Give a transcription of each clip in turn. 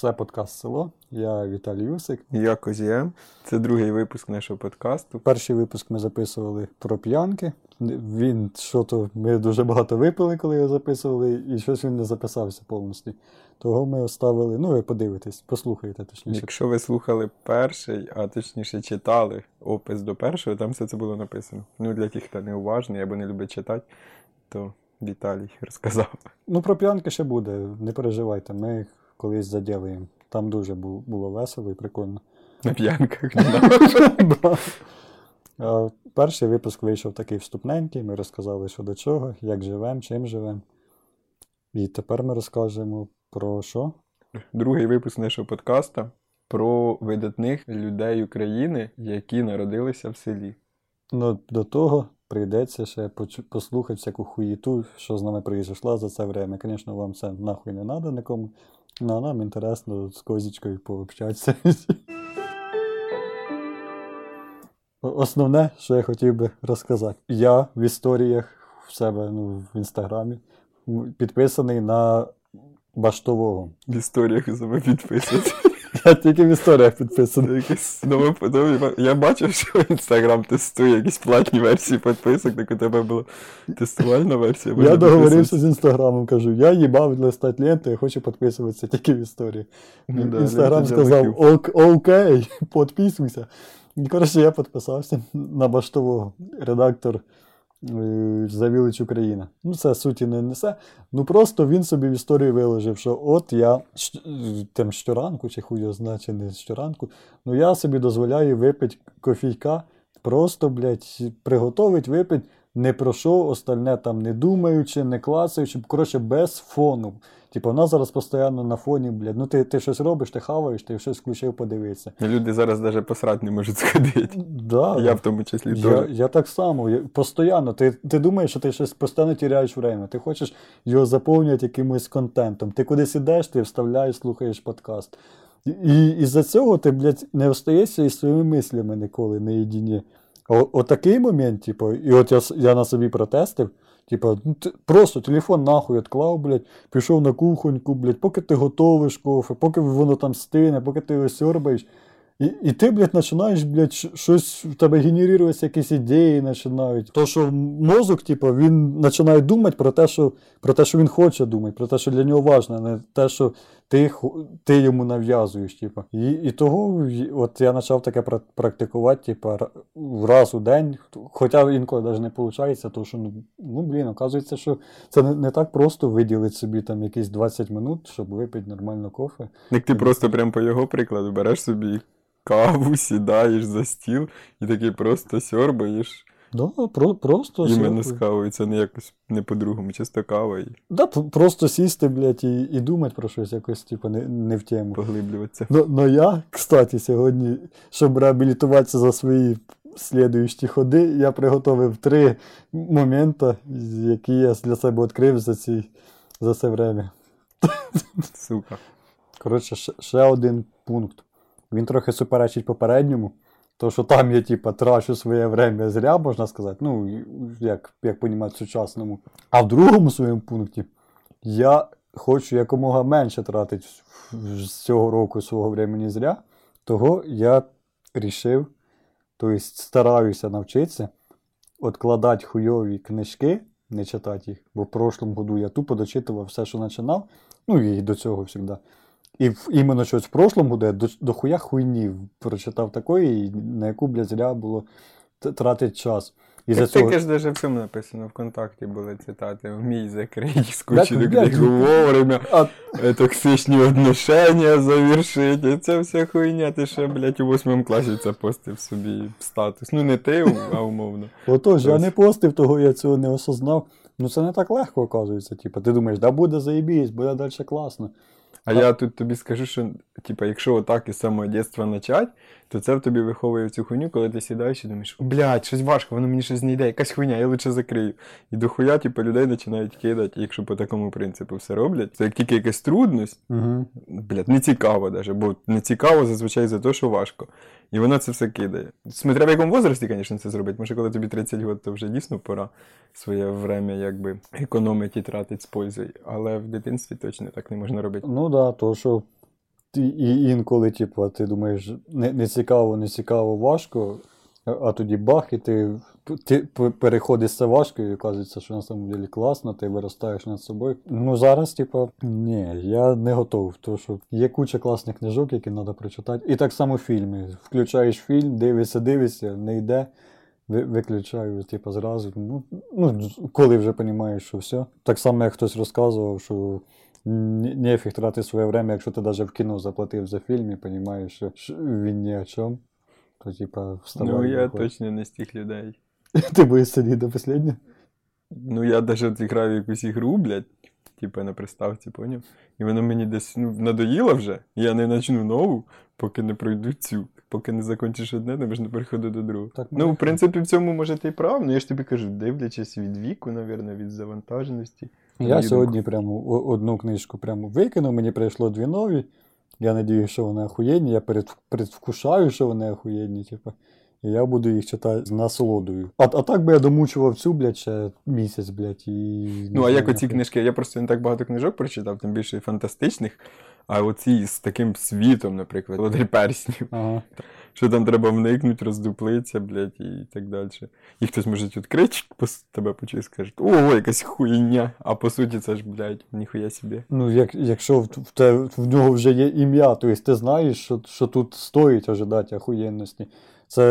Це подкаст село. Я Віталій Юсик. Я Козієм. Це другий випуск нашого подкасту. Перший випуск ми записували про п'янки. Він що то ми дуже багато випили, коли його записували, і щось він не записався повністю. Того ми оставили. Ну, ви подивитесь, послухайте точніше. Якщо ви слухали перший, а точніше читали опис до першого, там все це було написано. Ну, для тих, хто не уважний або не любить читати, то Віталій розказав. Ну, про п'янки ще буде, не переживайте, ми їх колись заділаємо. Там дуже було весело і прикольно. На п'янках. Перший випуск вийшов такий вступненький. Ми розказали, що до чого, як живемо, чим живемо. І тепер ми розкажемо про що? Другий випуск нашого подкаста про видатних людей України, які народилися в селі. Ну, до того прийдеться ще послухати всяку хуїту, що з нами произошла за це время. Звісно, вам це нахуй не треба нікому. Ну, нам інтересно з козічкою пообщатися. Основне, що я хотів би розказати. Я в історіях в себе ну, в інстаграмі підписаний на баштового. В історіях себе підписувати. Я тільки в історіях підписаний. Якесь нове подобає. Я бачив, що інстаграм тестує якісь платні версії підписок, так у тебе була тестувальна версія. Я договорився з інстаграмом, кажу, я їбав листати ленти, я хочу підписуватися тільки в історії. Ну да, Інстаграм сказав, «Ок- окей, підписуйся. І, коротше, я підписався на баштового, редактор Завілич Україна. Ну, це суті не несе. Ну просто він собі в історії виложив, що от я там щоранку, чи хуй його не щоранку, ну я собі дозволяю випити кофійка, просто, блядь, приготовить, випити, не про що, остальне там не думаючи, не клацаючи, коротше, без фону. Типу, вона зараз постійно на фоні, блядь. Ну ти, ти щось робиш, ти хаваєш, ти щось включив, подивитися. Люди зараз навіть посрати не можуть сходити. Да, Я в тому числі я, теж. я так само, я, постійно. Ти, ти думаєш, що ти щось постійно тіряєш время. Ти хочеш його заповнювати якимось контентом. Ти кудись ідеш, ти вставляєш, слухаєш подкаст. І, і із-за цього ти, блядь, не остаєшся із своїми мислями ніколи не єдині. О, отакий момент, типу, і от я, я на собі протестив. Типа, ну, просто телефон нахуй відклав, блядь, пішов на кухоньку, блядь, поки ти готовиш кофе, поки воно там стине, поки ти його сьорбаєш. І, і ти, блядь, починаєш, блядь, щось в тебе генеруватися, якісь ідеї починають. То, що мозок, типу, він починає думати про те, що, про те, що він хоче думати, про те, що для нього важливо, не те, що ти, ти йому нав'язуєш. Типу. І, і того от я почав таке практикувати, типу, раз у день, хоча інколи навіть не виходить, тому що, ну, ну блін, оказується, що це не, не так просто виділити собі там якісь 20 минут, щоб випити нормально кофе. Як ти просто прям по його прикладу береш собі каву, сідаєш за стіл і такий просто сьорбаєш. Да, про, просто Іменно сьорбаю. з кавою. Це не якось не по-другому, чисто кава і Да, просто сісти, блядь, і, і думати про щось якось, типу, не, не в тему. поглиблюватися. Ну, ну я, кстати, сьогодні, щоб реабілітуватися за свої слідуючі ходи, я приготовив три моменти, які я для себе відкрив за, ці, за це время. Сука. Коротше, ще один пункт. Він трохи суперечить попередньому. То, що там я, типа, трачу своє время зря, можна сказати. Ну, як, як понімати сучасному. А в другому своєму пункті я хочу якомога менше тратити з цього року свого времени зря. Того я рішив, тобто стараюся навчитися відкладати хуйові книжки, не читати їх, бо в прошлому году я тупо дочитував все, що починав, ну і до цього завжди. І в, іменно щось в прошлому году я до, до хуя хуйні прочитав такої, на яку, блядь, зря було т- тратити час. І Так цього... таке ж даже в цьому написано, ВКонтакті були цитати. Вмій закрий скучні Так, блядь, вовремя, А, е, токсичні отношення завершити. Це вся хуйня, ти ще, блядь, у восьмому класі це постив собі в статус. Ну не ти, а умовно. Отож, я не постив, того я цього не осознав. Ну це не так легко, оказується. Типу, ти думаєш, да буде заєбісь, буде далі класно. А я тут тобі скажу, що типа, якщо отак із самого дитинства почать, то це в тобі виховує цю хуйню, коли ти сідаєш і думаєш, блядь, щось важко, воно мені щось не йде, якась хуйня, я лучше закрию. І до хуя, типу, людей починають кидати, якщо по такому принципу все роблять. Це як тільки якась трудність, Угу. блядь, не цікаво даже, бо не цікаво зазвичай за те, що важко. І вона це все кидає. Смотря в якому возрасті, звісно, це зробити. Може, коли тобі 30 років, то вже дійсно пора своє время якби економити і тратити з пользою. Але в дитинстві точно так не можна робити. Ну да, то що і інколи, типу, ти думаєш, не, не цікаво, не цікаво, важко, а, тоді бах, і ти, ти переходиш це важко, і оказується, що на самом деле класно, ти виростаєш над собою. Ну зараз, типу, ні, я не готов, тому що є куча класних книжок, які треба прочитати. І так само фільми. Включаєш фільм, дивишся, дивишся, не йде. Виключаю, типу, зразу. Ну, ну, коли вже розумієш, що все. Так само, як хтось розказував, що нефіг тратити своє время, якщо ти навіть в кіно заплатив за фільм і розумієш, що, він ні о чому, то типа вставай. Ну, я точно не з тих людей. Ти будеш сидіти до останнього? Ну, я навіть зіграю якусь ігру, блядь, типу на приставці, поняв? І воно мені десь ну, надоїло вже, я не почну нову, поки не пройду цю. Поки не закінчиш одне, не можна переходити до другого. Так, Ну, в принципі, в цьому може ти і прав, ну я ж тобі кажу, дивлячись від віку, навірно, від завантаженості. На Я сьогодні прямо одну книжку прямо викинув, мені прийшло дві нові. Я надіюсь, що вони охуєнні, я предвкушаю, що вони охуєнні, типу. І я буду їх читати з насолодою. А, а так би я домучував цю, блядь, ще місяць, блядь, і. Ну, а як оці книжки, я просто не так багато книжок прочитав, тим більше і фантастичних, а оці з таким світом, наприклад, Володар перснів, Ага. Що там треба вникнути, роздуплитися, блядь, і так далі. І хтось може відкрити, пос- тебе почує і скаже, о, якась хуйня. А по суті, це ж, блядь, ніхуя собі. Ну, як, якщо в, те, в нього вже є ім'я, то ти знаєш, що, що тут стоїть ожидати охуєнності. Це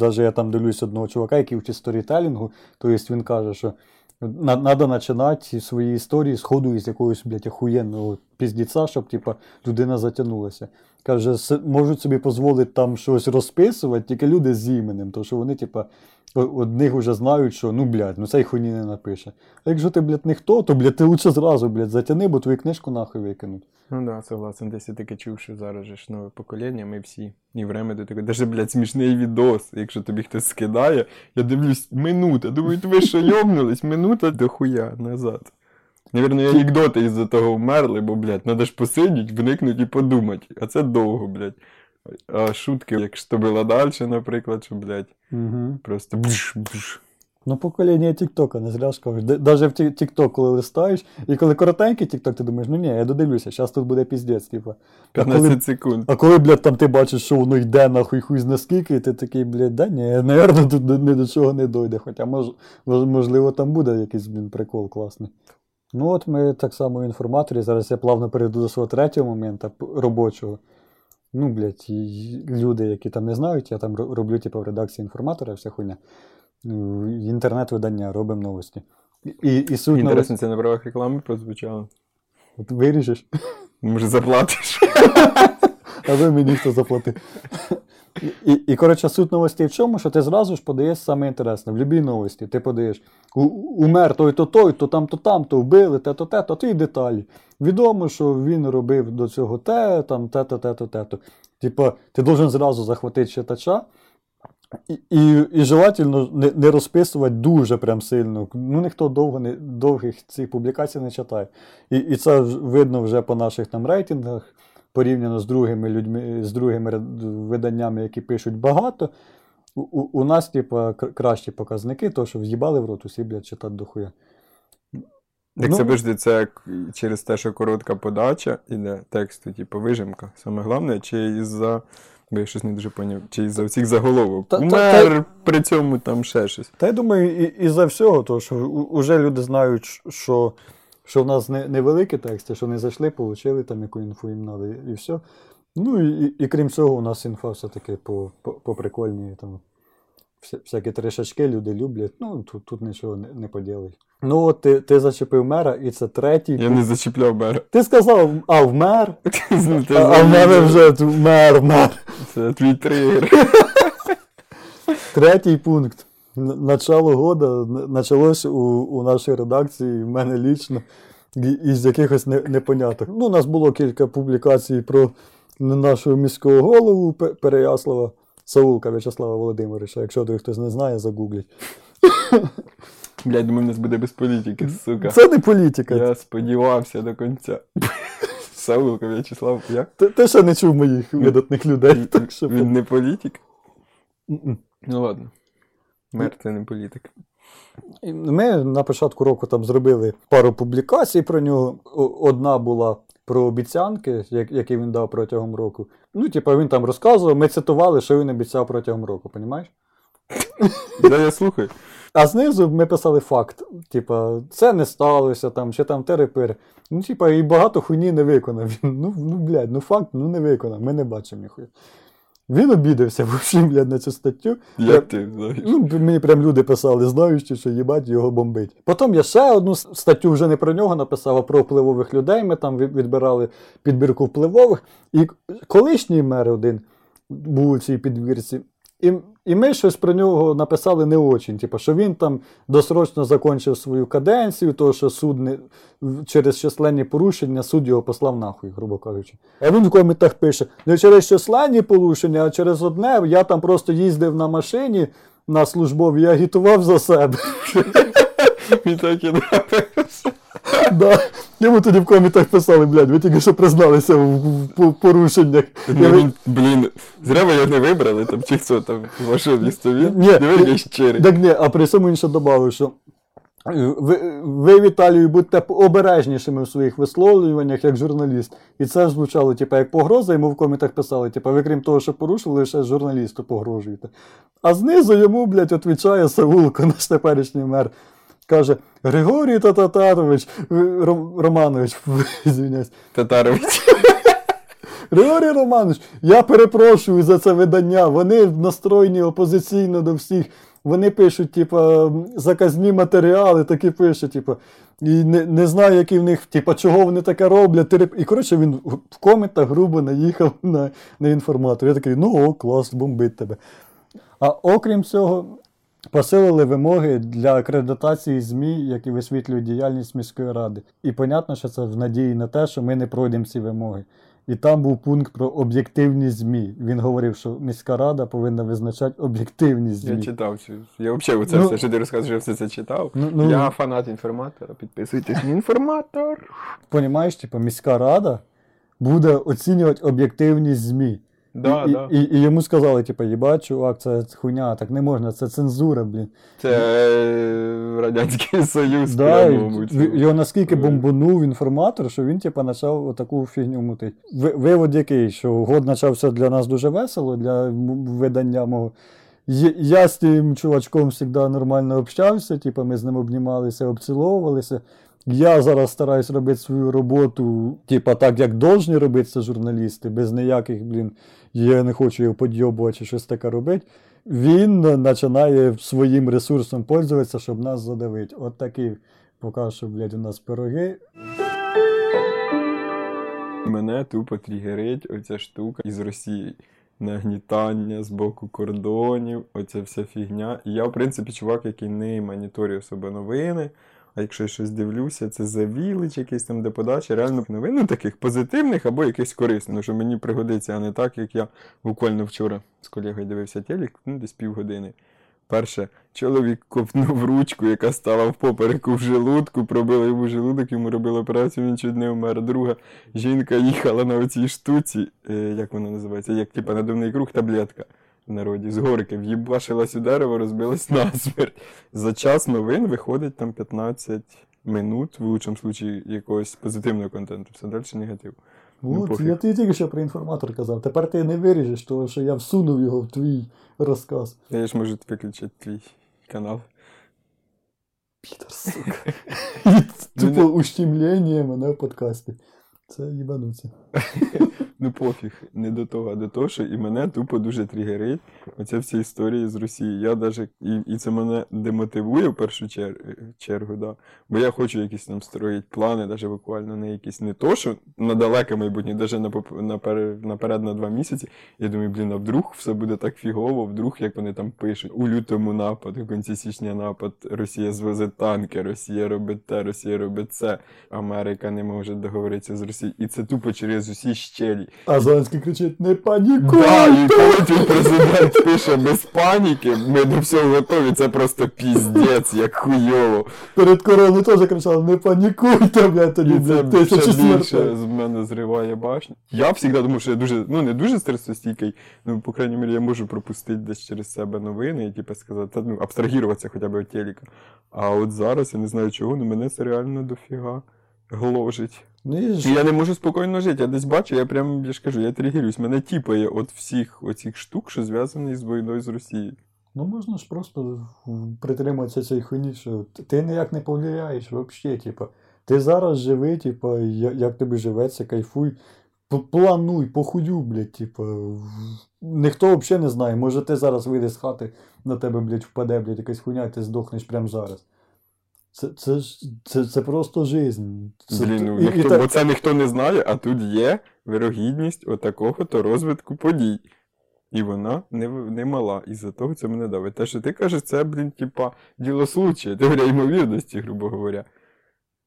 навіть я там дивлюсь одного чувака, який вчить сторітелінгу, то есть він каже, що треба починати свої історії з ходу із якогось, блядь, охуєнного піздіця, щоб типа, людина затягнулася. Каже, «С- можуть собі дозволити там щось розписувати тільки люди з іменем, тому що вони, типа, одних вже знають, що ну, блядь, ну цей хуйні не напише. А якщо ти, блядь, ніхто, то, блядь, ти лучше зразу, блядь, затяни, бо твою книжку нахуй викинуть. Ну да, согласен. Десь я таки чув, що зараз ж нове покоління, ми всі. І время до такого. Даже, блядь, смішний відос. Якщо тобі хтось скидає, я дивлюсь, минута. Думаю, ви що йобнулись? Минута до хуя назад. Навірно, анекдоти із-за того вмерли, бо, блядь, треба ж посидіти, вникнути і подумати. А це довго, блядь. А шутки, як що було далі, наприклад, що, блядь, Угу. просто бш-бш. Ну, покоління Тіктока, не зря ж. Д- Даже в Тікток, коли листаєш, і коли коротенький Тікток, ти думаєш, ну ні, я додивлюся, зараз тут буде піздець, типу. А 15 коли, секунд. а коли, блядь, там ти бачиш, що воно йде нахуй хуй зна скільки, і ти такий, блядь, да ні, напевно, тут ні до чого не дойде. Хоча, мож- можливо, там буде якийсь, блін, прикол класний. Ну, от ми так само в інформаторі. Зараз я плавно перейду до свого третього моменту робочого. Ну, блядь, люди, які там не знають, я там роблю, типу, в редакції інформатора, вся хуйня. Ну, Інтернет-видання, робимо новості. І, і суть новості. Інтересно, це на правах реклами прозвучало. От Виріжеш, Може, заплатиш? а ви мені хто заплатив. І, і, коротше, суть новості в чому, що ти зразу ж подаєш саме інтересне. В будь-якій новості ти подаєш у- умер той-то той, то там, то там, то вбили, те-то, те, то ти деталі. Відомо, що він робив до цього те, там, те-то, те-то, те-то. Типа, ти должен зразу захватити читача. І, і, і желательно не, не розписувати дуже прям сильно. Ну, ніхто довго не, довгих цих публікацій не читає. І, і це видно вже по наших там рейтингах, порівняно з другими людьми, з другими виданнями, які пишуть багато. У, у, у нас, типа, кращі показники, то що в'їбали в рот, усі, блядь, читати дохуя. Так Ну, це подожди, це через те, що коротка подача іде тексту, типу вижимка. Саме головне, чи із-за. Бо я щось не дуже поняв, чи із-за цих заголовок. Та- та- Умер, при цьому там ще щось. Та я думаю, і, і за всього, то, що уже люди знають, що, що в нас не, невеликі тексти, що не зайшли, отримали там яку інфу їм треба, і, все. Ну і, і, і крім цього, у нас інфа все-таки по, по, по прикольній, там всякі трешачки люди люблять. Ну, тут, тут нічого не, не поділиш. Ну, от ти, ти зачепив мера, і це третій. Я не зачіпляв мера. Ти сказав, а вмер, Ти а, в мене вже мер, мер. Це твій тригер. Третій пункт. Начало года почалось у, у нашій редакції, в мене лічно, із якихось не, непоняток. Ну, у нас було кілька публікацій про нашого міського голову Переяслава, Саулка В'ячеслава Володимировича. Якщо той хтось не знає, загугліть. Блядь, думаю, в нас буде без політики, сука. Це не політика. Я сподівався до кінця. Саулка В'ячеслав, як? Ти, ти ще не чув моїх видатних людей. Так що... Він не політик? Ну ладно. Мер це не політик. Ми на початку року там зробили пару публікацій про нього. Одна була про обіцянки, які він дав протягом року. Ну, типу, він там розказував, ми цитували, що він обіцяв протягом року, понімаєш? Да, я слухаю. А знизу ми писали факт. Типа, це не сталося там, чи там терепир. Ну, типа, і багато хуйні не виконав. Ну, ну, блядь, ну факт, ну не виконав, ми не бачимо ніхуя. Він обідався взагалі, блядь, на цю статтю. Як ти знаєш? Ну, мені прям люди писали, знаючи, що їбать його бомбить. Потім я ще одну статтю вже не про нього написав, а про впливових людей. Ми там від- відбирали підбірку впливових. І колишній мер один був у цій підбірці. І, і ми щось про нього написали не очень. Типу, що він там досрочно закінчив свою каденцію, того, що суд не, через численні порушення суд його послав нахуй, грубо кажучи. А він в коментах пише: не через численні порушення, а через одне. Я там просто їздив на машині на службові, я агітував за себе. Мені так і нравиться. Да. Йому тоді в коментах писали, блядь, ви тільки що призналися в, порушеннях. Я Ну, блін, зря ви його не вибрали, там, чи хто там, вашу лістові. Ні, щирий. Так ні, а при цьому він ще додав, що е, ви, ви Віталію, будьте обережнішими в своїх висловлюваннях як журналіст. І це звучало, типу, як погроза, йому в коментах писали, типу, ви крім того, що порушили, лише журналісту погрожуєте. А знизу йому, блядь, відповідає Саулко, наш теперішній мер. Каже, Григорій Тататарович, е, Романович, звиняюсь, Татарович. Григорій Романович, я перепрошую за це видання. Вони настроєні опозиційно до всіх. Вони пишуть, типа, заказні матеріали, такі пишуть, типа, і не, не знаю, які в них, типа, чого вони таке роблять. І коротше, він в коментах грубо наїхав на, на інформатор. Я такий, ну о, клас, бомбить тебе. А окрім цього, посилили вимоги для акредитації ЗМІ, які висвітлюють діяльність міської ради. І понятно, що це в надії на те, що ми не пройдемо ці вимоги. І там був пункт про об'єктивні ЗМІ. Він говорив, що міська рада повинна визначати об'єктивні Я ЗМІ. читав цю. Я взагалі оце Ну, все, що ти розказуєш, я все це читав. Ну, ну, Я фанат інформатора, підписуйтесь на інформатор. Понімаєш, типу, міська рада буде оцінювати об'єктивність ЗМІ. Да, і, да. І, і, йому сказали, типу, їбать, чувак, це хуйня, так не можна, це цензура, блін. Це е, Радянський Союз, Да, прямо, і мабуть. його наскільки бомбанув інформатор, що він типу, почав таку фігню мутити. Вивод який, що год почався для нас дуже весело, для видання мого. Я з тим чувачком завжди нормально общався, типу, ми з ним обнімалися, обціловувалися. Я зараз стараюсь робити свою роботу, типу, так, як должні робити це журналісти, без ніяких, блін, я не хочу його подйобувати чи щось таке робити. Він починає своїм ресурсом пользуватися, щоб нас задавити. От такий поки блядь, у нас пироги. Мене тупо тригерить оця штука із Росії. Нагнітання з боку кордонів, оця вся фігня. І я, в принципі, чувак, який не моніторює особи новини. А якщо я щось дивлюся, це завілич якийсь там де подача, реально новин таких позитивних або якихось корисних, ну, що мені пригодиться, а не так, як я буквально вчора з колегою дивився телек, ну, десь півгодини. Перше, чоловік ковтнув ручку, яка стала в попереку в желудку, пробила йому желудок, йому робили операцію, він чуть не вмер. Друга, жінка їхала на оцій штуці, е, як вона називається, як типа надувний круг, таблетка народі, з горки, в'їбашилась у дерево, розбилась насмерть. За час новин виходить там 15 минут, в лучшому случаї, якогось позитивного контенту, все далі негатив. Ну, пофіг. я тобі тільки що про інформатор казав. Тепер ти не виріжеш, того, що я всунув його в твій розказ. Я ж можу виключити твій канал. Пітер, сука. Тупо ущемлення мене в подкасті. Це їбануться. Ну пофіг, не до того, а до того, що і мене тупо дуже тригерить оця всі історії з Росії. Я даже, і, і це мене демотивує в першу чер, чергу, да. бо я хочу якісь там строїти плани, даже буквально не якісь не то, що на далеке майбутнє, на, поп- наперед, наперед на два місяці. Я думаю, блін, а вдруг все буде так фігово, вдруг, як вони там пишуть, у лютому напад, у кінці січня напад, Росія звезе танки, Росія робить те, Росія робить це, Америка не може договоритися з Росією. І це тупо через усі щелі. А Зеленський кричить: не панікуй! Да, і коли твій президент пише без паніки, ми до всього готові, це просто піздець, як хуйово. Перед короною теж кричали: не панікуйте, блядь, тоді, це тисячі ще більше смертей. з мене зриває башню. Я завжди думав, що я дуже, ну не дуже стресостійкий, ну, по крайній мірі, я можу пропустити десь через себе новини і типу сказати, ну, абстрагіруватися хоча б від телека. А от зараз я не знаю чого, ну мене це реально дофіга. Гложить. Ну, ж, я не можу спокійно жити. Я десь бачу, я прям я ж кажу, я тригерюсь. Мене тіпає от всіх оцих штук, що зв'язані з війною з Росією. ну можна ж просто притриматися цієї хуйні, що ти ніяк не повлияєш взагалі, типа. Ти зараз живи, типа, я- як тобі живеться, кайфуй. Плануй, похую, блядь, типа. в- Ніхто взагалі не знає. Може ти зараз вийдеш з хати, на тебе, блядь, впаде, блядь, якась хуйня, і ти здохнеш прямо зараз. Це, це, це, це просто жизнь. Це, Блін, ну і- і ніхто, так- бо це ніхто не знає, а тут є вирогідність отакого-то розвитку подій. І вона не, не мала. І за того це мене давить. Те, що ти кажеш, це, блін, типа, діло случая, теорія ймовірності, грубо говоря.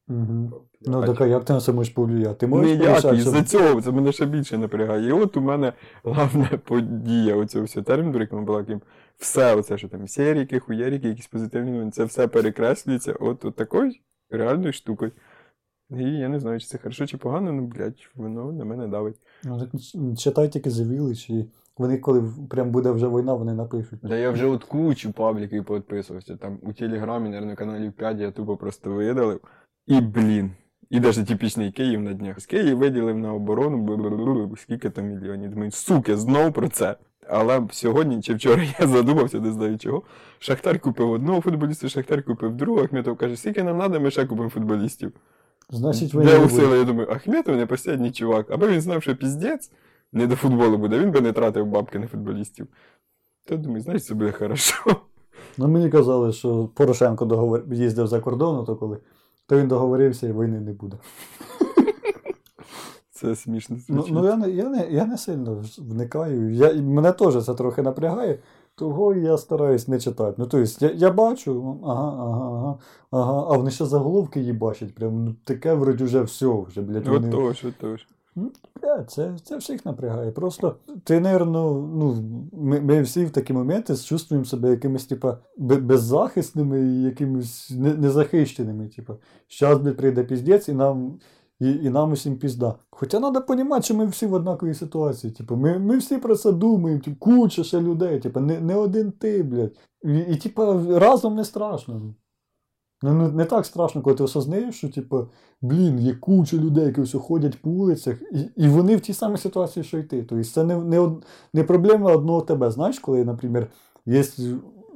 Мгм. Ну, так а як ти на це можеш повлияти? Ти можеш Ніяк, порішати, і щоб- за цього це мене ще більше напрягає. І от у мене головна подія оцього всього терміну, який була яким все оце, що там серіки, хуєріки, якісь позитивні новини, це все перекреслюється от, от такою реальною штукою. І я не знаю, чи це хорошо, чи погано, ну, блядь, воно на мене давить. Ну, читай тільки Village, і вони, коли прям буде вже війна, вони напишуть. Да я вже от кучу пабліків підписувався. Там у Телеграмі, наверное, каналів 5 я тупо просто видалив. І, блін. І навіть типічний Київ на днях. З Київ виділив на оборону, скільки там мільйонів. Думаю, суки, знов про це. Але сьогодні чи вчора я задумався, не знаю чого. Шахтар купив одного футболіста, Шахтар купив другого. Ахметов каже, скільки нам треба, ми ще купимо футболістів. Значить, ви не усили, я думаю, Ахметов не последній чувак. Аби він знав, що піздець не до футболу буде, він би не тратив бабки на футболістів. То думаю, знаєш, це буде хорошо. Ну, мені казали, що Порошенко договор... їздив за кордону, то коли, то він договорився і війни не буде. Це смішно Ну, ну я, не, я, не, я не сильно вникаю. Я, мене теж це трохи напрягає, того я стараюсь не читати. Ну, тобто, я, я бачу, ага, ага, ага, ага, а вони ще заголовки її бачать. Прям ну, таке вроді вже все, вже, блядь, вони... Отож, отож. Це, це всіх напрягає. Просто ти, напевно, ну, ми, ми всі в такі моменти чувствуємо себе якимись, типа, беззахисними і якимись незахищеними. Типа, щас, блядь, прийде піздець, і нам, і, і нам усім пізда. Хоча треба розуміти, що ми всі в однаковій ситуації. Типа, ми, ми всі про це думаємо, типу, куча ще людей, типа, не, не один ти, блядь. І, і типа, разом не страшно. Ну, не, не так страшно, коли ти осознаєш, що, типу, блін, є куча людей, які все ходять по вулицях, і, і вони в тій самій ситуації, що й ти. Тобто це не, не, не проблема одного тебе. Знаєш, коли, наприклад, є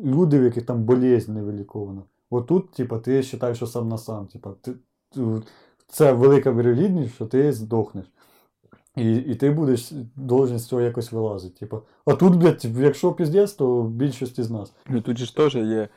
люди, в яких там болезнь невилікована. Отут, типу, ти вважаєш, що сам на сам. Типу, ти, це велика вірогідність, що ти здохнеш. І, і ти будеш должен з цього якось вилазити. Типу. А тут, блядь, якщо піздець, то більшість із нас. Ну тут ж теж є.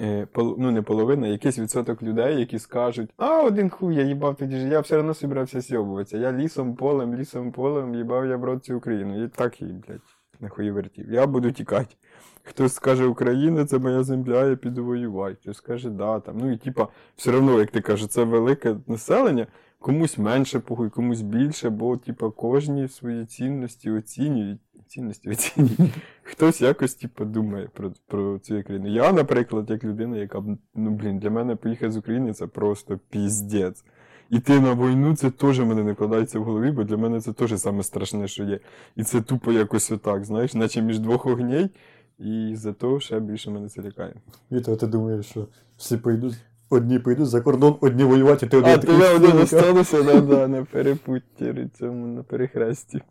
Е, ну, не половина, якийсь відсоток людей, які скажуть, а один хуй, я їбав тоді ж, я все одно собирався сьобуватися. Я лісом, полем, лісом, полем, їбав я брод цю Україну. І так їй, блядь, нахуй вертів. Я буду тікати. Хтось скаже, Україна, це моя земля, я піду воювати. Хтось скаже, да, там. Ну і типа, все одно, як ти кажеш, це велике населення, комусь менше похуй, комусь більше, бо, типа, кожні свої цінності оцінюють. Цінності оцінюють. Хтось якось, типу, думає про, про цю країну. Я, наприклад, як людина, яка, ну, блін, для мене поїхати з України це просто піздець. Іти на війну, це теж мене не вкладається в голові, бо для мене це теж саме страшне, що є. І це тупо якось отак, знаєш, наче між двох огней, і за то ще більше мене це лякає. Віто, ти думаєш, що всі поїдуть, одні поїдуть за кордон, одні воювати, а ти один А, я один да, на перепутті цьому, на перехресті.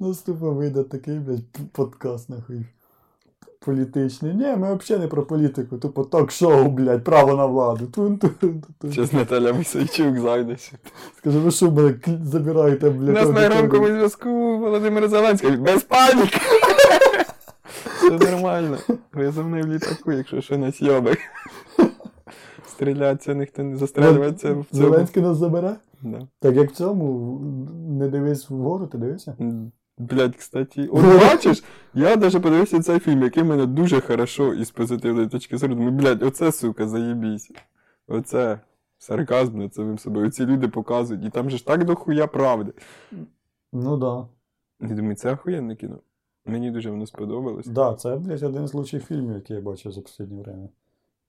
Наступно вийде такий, блядь, подкаст, нахуй. Політичний. Ні, ми взагалі не про політику, тупо ток-шоу, блядь, право на владу. Тун-тун-тун-тун. Зараз Наталя Мисайчук зайде. Скажи, ви що кл- забираєте, У блядь? нас на громкому зв'язку Володимир Зеленський. Без паніки! Все нормально. Ви за мною в літаку, якщо що на сьобик. Стрілятися ніхто не застрелюватися в цьому. Зеленський нас забере? Да. Так як в цьому, не дивись вгору, ти дивишся? Блядь, кстати, от бачиш, я даже подивився цей фільм, який мене дуже хорошо і з позитивної точки зору. Думаю, блядь, оце, сука, заєбісь. Оце сарказм над самим собою. Оці люди показують. І там же ж так дохуя правди. Ну да. Я думаю, це охуєнне кіно. Мені дуже воно сподобалось. Да, це, блядь, один з лучших фільмів, які я бачив за останнє время.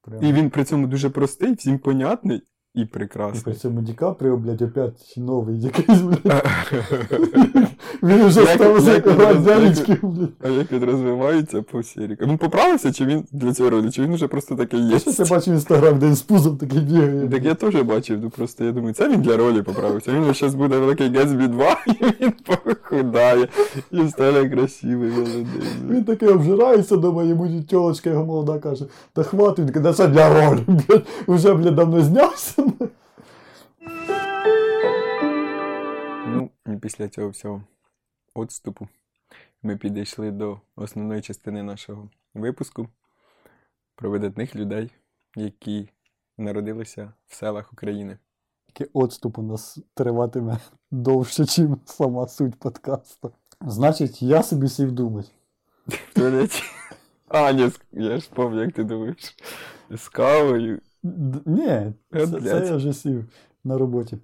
Прям. І він при цьому дуже простий, всім понятний і І при цьому Ді Капріо, блядь, опять новий якийсь, блядь. Він вже став блядь. А як він розвивається по серіку? Він поправився, чи він для цього ролі, чи він вже просто таке є? Я бачив інстаграм, де він з пузом такий бігає. Так я теж бачив, ну просто я думаю, це він для ролі поправився. Він зараз буде великий Гетсбі 2, і він похудає, і стане красивий, молодий. Він такий обжирається дома, йому тілочка його молода каже, та хватить, він каже, це для ролі, блядь, вже, блядь, давно знявся. Ну, і після цього всього відступу ми підійшли до основної частини нашого випуску про видатних людей, які народилися в селах України. Такий отступ у нас триватиме довше, ніж сама суть подкасту. Значить, я собі сів думати. В туалеті. А, ні, я ж пам'ятаю, як ти думаєш. З кавою. Ні, це, це я вже сів на роботі.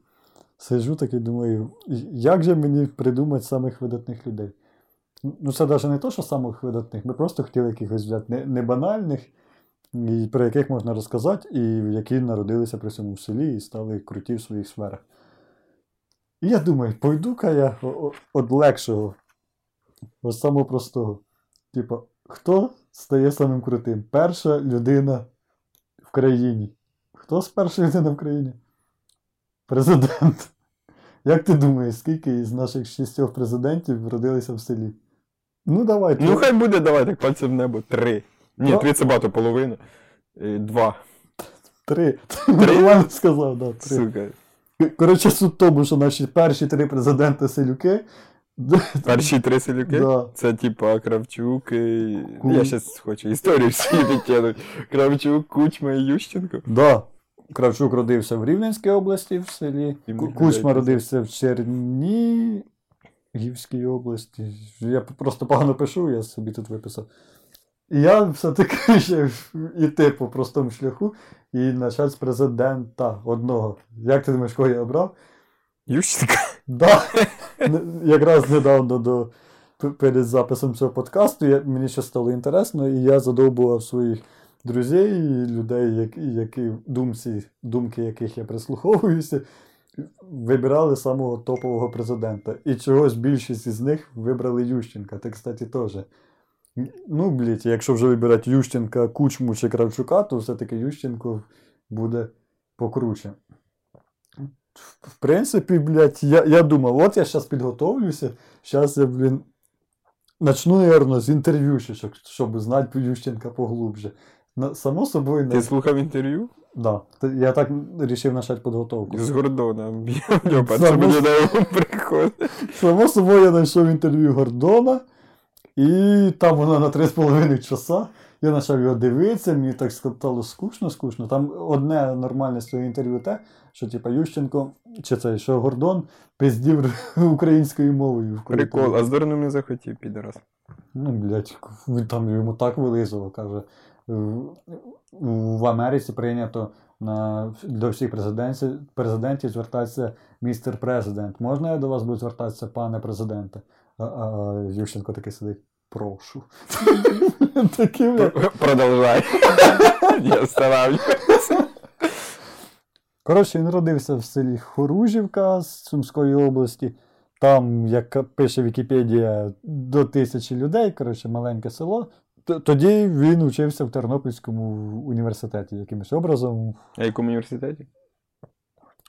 Сижу так і думаю, як же мені придумати самих видатних людей? Ну, це навіть не то, що самих видатних, ми просто хотіли якихось взяти не, не банальних, і про яких можна розказати, і які народилися при цьому селі і стали круті в своїх сферах. І я думаю, пойду-ка я від легшого, ось самого простого. Типа, хто стає самим крутим? Перша людина в країні. Хто з перша людина в країні? Президент. Як ти думаєш, скільки із наших шістьох президентів родилися в селі? Ну, давай. Ну, хай буде, давай так пальцем в небо. Три. Ні, Ну. три це багато, половина. Е, Два. Три. Нормально сказав, да, три. Сука. Коротше, суть в тому, що наші перші три президенти селюки. Перші три селюки. Да. Це типа Кравчук. і- Ку- Я зараз хочу історію всі підтягнути. Кравчук, Кучма і Ющенко. Да. Кравчук родився в Рівненській області в селі. Кучма родився в Чернігівській області. Я просто погано пишу, я собі тут виписав. І я все-таки ще йти по простому шляху і почати з президента одного. Як ти думаєш, кого я обрав? Ющенко. Да. Якраз недавно до, перед записом цього подкасту я, мені ще стало інтересно, і я задовбував своїх друзів і людей, які, які думці, думки яких я прислуховуюся, вибирали самого топового президента. І чогось більшість із них вибрали Ющенка. Ти, кстати, теж. Ну, блядь, якщо вже вибирати Ющенка, Кучму чи Кравчука, то все-таки Ющенко буде покруче. В- принципі, блядь, я, я думав, от я зараз підготовлюся, зараз я, блін, начну, наверное, з інтерв'ю, щоб, знати Ющенка поглубже. На, само собою, Ти слухав інтерв'ю? да, я так вирішив почати підготовку. З Гордона. Само- мені на приходить. Само собою я знайшов інтерв'ю Гордона, і там воно на 3,5 часа. Я почав його дивитися, мені так стало скучно, скучно. Там одне нормальне своє інтерв'ю те, що типа Ющенко, чи це, що Гордон пиздів українською мовою. в Прикол, а здорово не захотів, підорас. Ну, блядь, він там йому так вилизував, каже. В- Америці прийнято на, до всіх президентів, президентів звертатися містер президент. Можна я до вас буду звертатися, пане президенте? А, а Ющенко такий сидить. Прошу. Продовжай. Я стараюсь. Коротше, він родився в селі Хоружівка з Сумської області. Там, як пише Вікіпедія, до тисячі людей, коротше, маленьке село. Тоді він учився в Тернопільському університеті якимось образом, А якому університеті?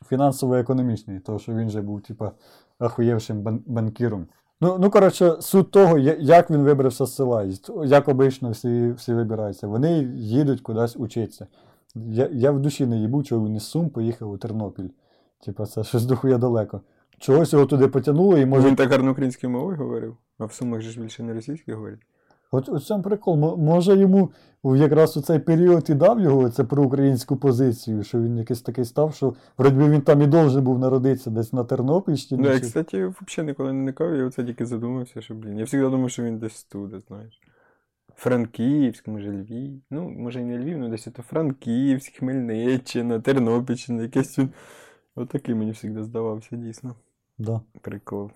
фінансово-економічний, тому що він же був, типа, ахуєвшим бан- банкіром. Ну, ну, коротше, суть того, як він вибрався з села, як обично всі, всі вибираються. Вони їдуть кудись учитися. Я, я в душі не їбу, чого він із Сум поїхав у Тернопіль. Типа, це щось дохуя далеко. Чогось його туди потягнуло, і може. Він так гарно українською мовою говорив, а в Сумах же ж більше не російською говорять. От у цьому прикол. Може йому якраз у цей період і дав його це проукраїнську позицію, що він якийсь такий став, що вроді він там і должен був народитися десь на Тернопільщині. Ну, я, кстати, взагалі ніколи не никав, я оце тільки задумався, що, блін. Я завжди думав, що він десь туди, знаєш. Франківськ, може Львів. Ну, може і не Львів, ну десь ото Франківськ, Хмельниччина, Тернопільщина, якийсь він. Отакий мені завжди здавався, дійсно. Да. Прикол.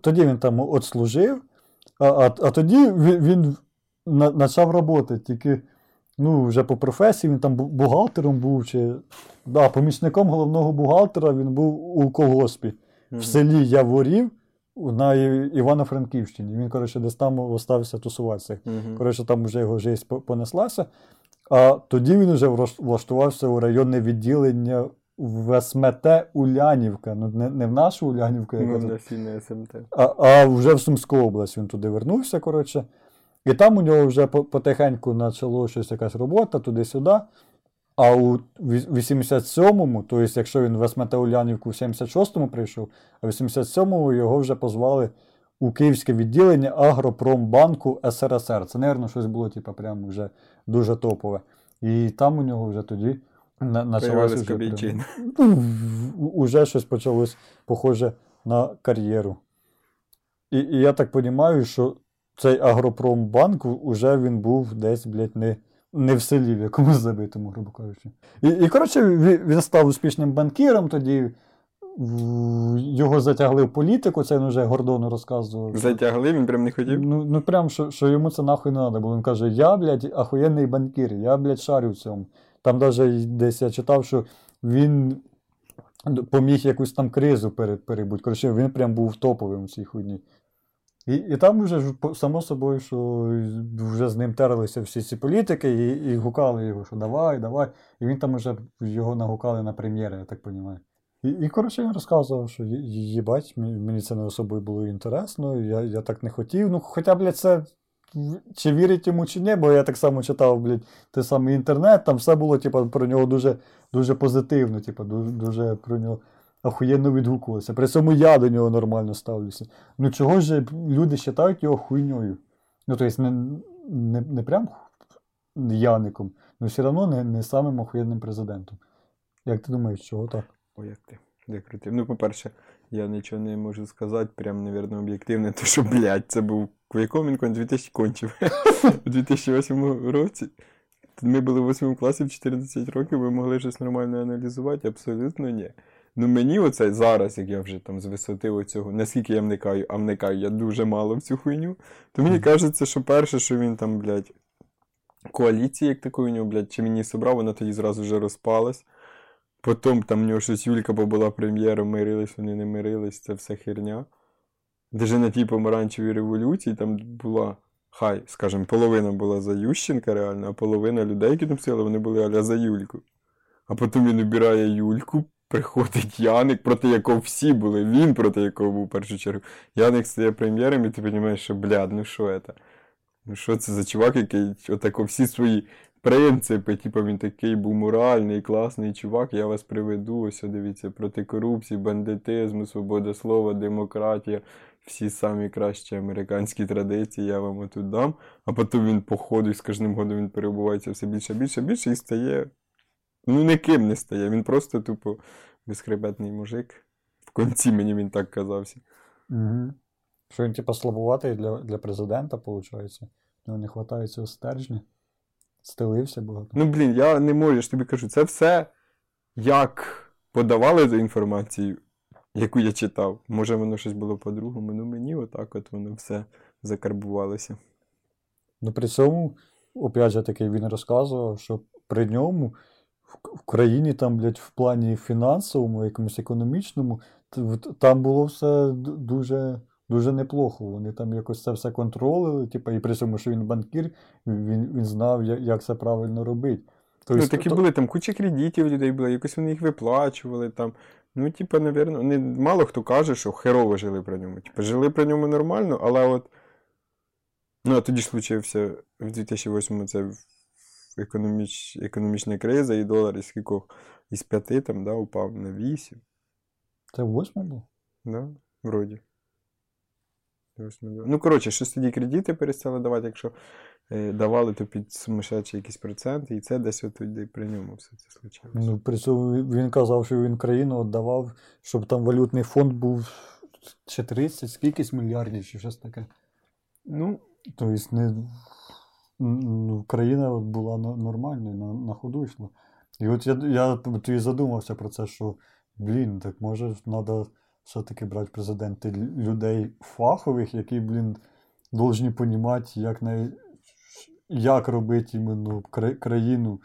Тоді він там отслужив, а, а, а тоді він, він на, почав роботи, тільки ну, вже по професії він там бухгалтером був, чи да, помічником головного бухгалтера він був у колгоспі. В селі Яворів на Івано-Франківщині. Він, коротше, десь там остався тусуватися. Мгм. Коротше, там вже його життя понеслася. А тоді він вже влаштувався у районне відділення в СМТ Улянівка. Ну, не, не в нашу Улянівку, яка Ну, тут, на СМТ. а, а вже в Сумську область він туди вернувся, коротше. І там у нього вже потихеньку почало щось якась робота туди-сюди. А у 87-му, тобто, якщо він в СМТ Улянівку в 76-му прийшов, а в 87-му його вже позвали у Київське відділення Агропромбанку СРСР. Це, мабуть, щось було, типу, прямо вже дуже топове. І там у нього вже тоді на- ну, уже щось почалось похоже на кар'єру. І, і я так розумію, що цей Агропромбанк уже він був десь, блядь, не, не в селі, в якомусь забитому, грубо кажучи. І, і коротше, він, став успішним банкіром тоді. Його затягли в політику, це він вже Гордону розказував. Затягли, він прям не хотів. Ну, ну прям, що, що йому це нахуй не треба. Бо він каже, я, блядь, ахуєнний банкір, я, блядь, шарю в цьому. Там навіть десь я читав, що він поміг якусь там кризу перебути. Коротше, він прям був топовим в цій хуйні. І, і там вже само собою, що вже з ним терлися всі ці політики і, і гукали його, що давай, давай. І він там вже його нагукали на прем'єри, я так розумію. І, і коротше, він розказував, що їбать, мені це не особливо було інтересно, я, я так не хотів. Ну, хоча, блядь, це чи вірить йому, чи ні, бо я так само читав, блядь, той самий інтернет, там все було, типу, про нього дуже, дуже позитивно, типу, дуже, дуже про нього охуєнно відгукувалося. При цьому я до нього нормально ставлюся. Ну чого ж люди вважають його хуйньою? Ну, тобто, не, не, не прям Яником, але все одно не, не самим охуєнним президентом. Як ти думаєш, чого так? О, як ти? Де крутив. Ну, по-перше, я нічого не можу сказати, прям, навірно, об'єктивно, то що, блядь, це був в якому він кон 2000 кончив. У 2008 році. Ми були в 8 класі в 14 років, ви могли щось нормально аналізувати? Абсолютно ні. Ну мені оце зараз, як я вже там з висоти оцього, наскільки я вникаю, а вникаю я дуже мало в цю хуйню, то мені кажеться, що перше, що він там, блядь, коаліції, як такої у нього, блядь, чи мені собрав, вона тоді зразу вже розпалась. Потім там в нього щось Юлька була прем'єром, мирились, вони не мирились, це все херня. Даже на тій помаранчевій революції там була, хай, скажімо, половина була за Ющенка реально, а половина людей, які там сиділи, вони були аля за Юльку. А потім він обирає Юльку, приходить Яник, проти якого всі були, він проти якого був в першу чергу. Яник стає прем'єром, і ти розумієш, що, блядь, ну що це? Ну що це за чувак, який отако всі свої принципи, типу він такий був моральний, класний чувак, я вас приведу, ось дивіться, проти корупції, бандитизму, свобода слова, демократія, всі самі кращі американські традиції, я вам отут дам. А потім він по ходу і з кожним годом він перебувається все більше, більше, більше і стає. Ну, ніким не стає. Він просто тупо безхребетний мужик. В кінці мені він так казався. Угу. Що він, типа, слабуватий для, для президента, виходить. Ну, не вистачає цього стержня. Стелився багато. Ну, блін, я не можу, я ж тобі кажу, це все як подавали за інформацію, яку я читав. Може, воно щось було по-другому, ну мені отак от воно все закарбувалося. Ну, при цьому, опять же таки, він розказував, що при ньому в, країні там, блядь, в плані фінансовому, якомусь економічному, там було все дуже, дуже неплохо. Вони там якось це все контролили, типу, і при цьому, що він банкір, він, він знав, як, як це правильно робити. Ну, такі були там куча кредитів людей було, якось вони їх виплачували там. Ну, типа, навірно, не, мало хто каже, що херово жили при ньому. Типа, жили при ньому нормально, але от. Ну, а тоді ж случився в 2008-му це економіч, економічна криза, і долар із скількох із 5 там, да, упав на 8. Це восьме було? Да, вроді. Ну, коротше, щось тоді кредити перестали давати, якщо е, давали, то під сумасшедші якісь проценти, і це десь от тоді при ньому все це случилося. Ну, при цьому він- казав, що він країну віддавав, щоб там валютний фонд був чи 30, скількись мільярдів, чи щось таке. Ну, Тобто не, ну, країна була нормальною, на, на ходу йшла. І от я, я тоді задумався про це, що, блін, так може треба все-таки брать президенти лю- людей фахових, які, блін, повинні розуміти, як, на, як робити іменно країну.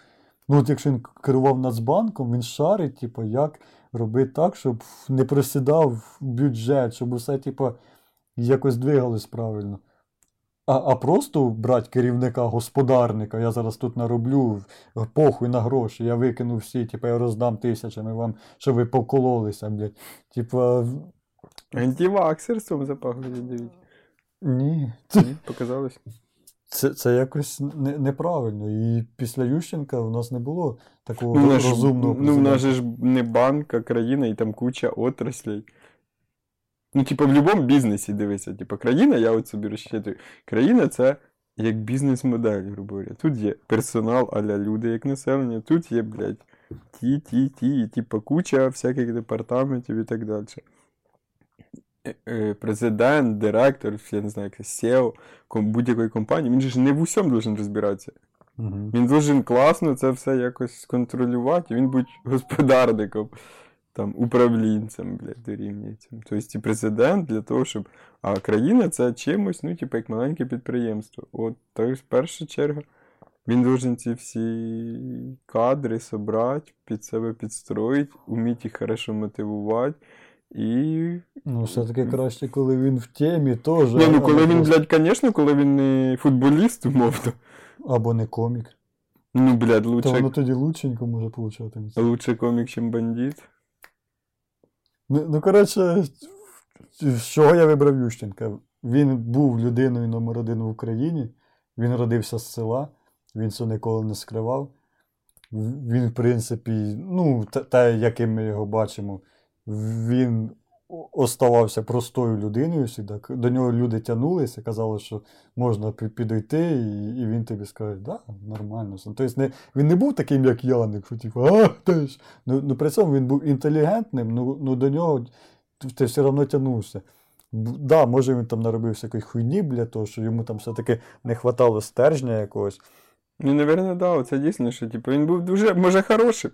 Ну, от якщо він керував Нацбанком, він шарить, типу, як робити так, щоб не просідав бюджет, щоб усе, типу, якось двигалось правильно. А, а просто брати керівника, господарника, я зараз тут нароблю похуй на гроші, я викину всі, типу, я роздам тисячами вам, щоб ви покололися, блядь. Типа, Антиваксерством запахло, дивіться. ні. Ні, Показалось. Це, це якось не, неправильно. І після Ющенка у нас не було такого Ну, ж- розумного ну, в нас же ж не банк, а країна, і там куча отраслей. Ну, типу, в будь-якому бізнесі дивися. Типу, країна, я от собі розчитую. Країна це як бізнес-модель, грубо говоря. Тут є персонал, аля люди, як населення, тут є, блядь, ті, ті, ті, і типу, куча всяких департаментів і так далі. Е, е, Президент, директор, я не знаю, SEO будь-якої компанії, він же ж не в усьому должен розбиратися. Мгм. Він должен класно це все якось контролювати, він будь господарником, там, управлінцем, блядь, дорівнюється. Тобто і президент для того, щоб. А країна це чимось, ну, типу, як маленьке підприємство. От, тобто, перша черга, він должен ці всі кадри собрати, під себе підстроїти, вміти їх хорошо мотивувати. І. Ну, все-таки краще, коли він в темі теж. Ні, ну коли він, блядь, звісно, коли він не футболіст, умовно. Або не комік. Ну, блядь, То лучше, воно тоді лученько може получати. лучше комік, чим бандит. Ну, ну коротше, з чого я вибрав Ющенка? Він був людиною номер один в Україні, він родився з села, він це ніколи не скривав. Він, в принципі, ну, те, яким ми його бачимо, він оставався простою людиною завжди. До нього люди тягнулися, казали, що можна підійти, і, і він тобі скаже, да, нормально. Тобто не, він не був таким, як Яник, що типу, а, ти ж. Ну, ну, при цьому він був інтелігентним, ну, ну до нього ти- все одно тягнувся. Да, може він там наробив всякої хуйні для того, що йому там все-таки не хватало стержня якогось. Ну, напевно, да, це дійсно, що типу, він був дуже, може, хорошим.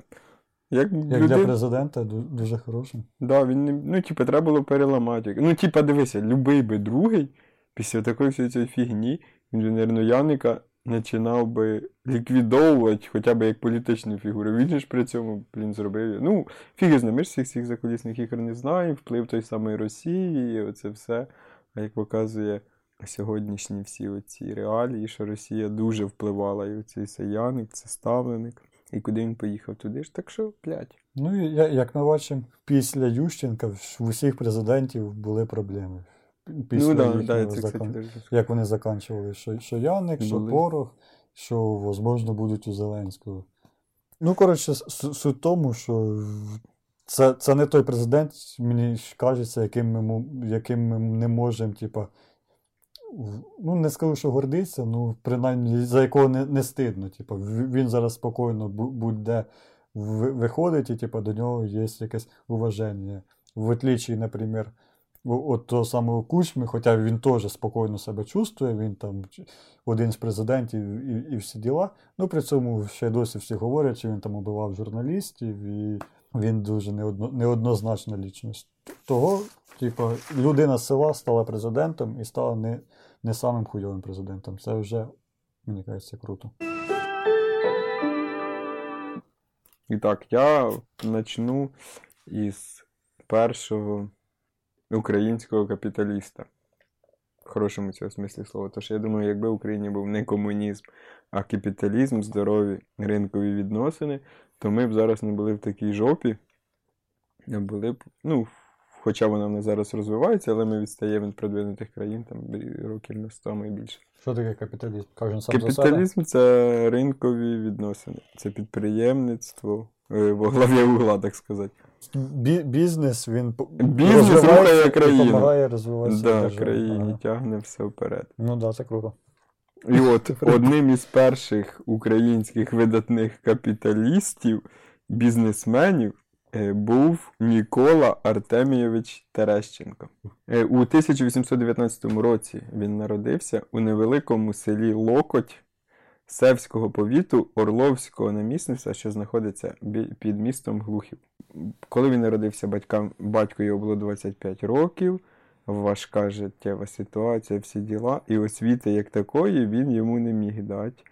Як, Як для президента, дуже хорошим. Да, він не, ну, типу, треба було переламати. Ну, типу, дивися, любий би другий, після такої всієї цієї фігні, мабуть, Яника починав би ліквідовувати хоча б як політичну фігуру. Він ж при цьому, блін, зробив. Ну, фіги з ним, ми ж всіх цих закулісних ігор не знаємо, вплив той самої Росії, і оце все. А як показує сьогоднішні всі оці реалії, що Росія дуже впливала, і оцей Саяник, це ставленик. І куди він поїхав туди ж, так що, блядь. Ну, я- як ми бачимо, після Ющенка в усіх президентів були проблеми. Після ну, да, да, це, закон- кстати, Як вони заканчували, що, що Яник, що Порох, що, можливо, будуть у Зеленського. Ну, коротше, суть в тому, що це, це не той президент, мені кажеться, яким ми, яким ми не можемо, типа, ну, не скажу, що гордитися, ну, принаймні, за якого не, не стидно. Типа, в- він зараз спокійно будь-де виходить, і типа, до нього є якесь уваження. В отличі, наприклад, от того самого Кучми, хоча він теж спокійно себе чувствує, він там один з президентів і, і всі діла. Ну при цьому ще досі всі говорять, що він там убивав журналістів, і він дуже неодно, неоднозначна лічність. Того, типу, людина з села стала президентом і стала не, не самим хуйовим президентом. Це вже, мені кажеться, круто. І так, я почну із першого українського капіталіста. В хорошому цього смислі слова. Тож я думаю, якби в Україні був не комунізм, а капіталізм, здорові ринкові відносини, то ми б зараз не були в такій жопі. А були б, ну, хоча вона в нас зараз розвивається, але ми відстаємо від продвинутих країн там років на 100 і більше. Що таке капіталізм? Кожен сам? Капіталізм це ринкові відносини, це підприємництво е, во главі угла, так сказати. Бі- бізнес, він Бізнес розвивається рухає країну. допомагає розвиватися. Да, країні Ага. тягне все вперед. Ну так, да, це круто. І от одним із перших українських видатних капіталістів, бізнесменів, був Нікола Артемійович Терещенко. Е, У 1819 році він народився у невеликому селі Локоть Севського повіту Орловського намісництва, що знаходиться під містом Глухів. Коли він народився, батькам, батько його було 25 років, важка життєва ситуація, всі діла, і освіти як такої він йому не міг дати.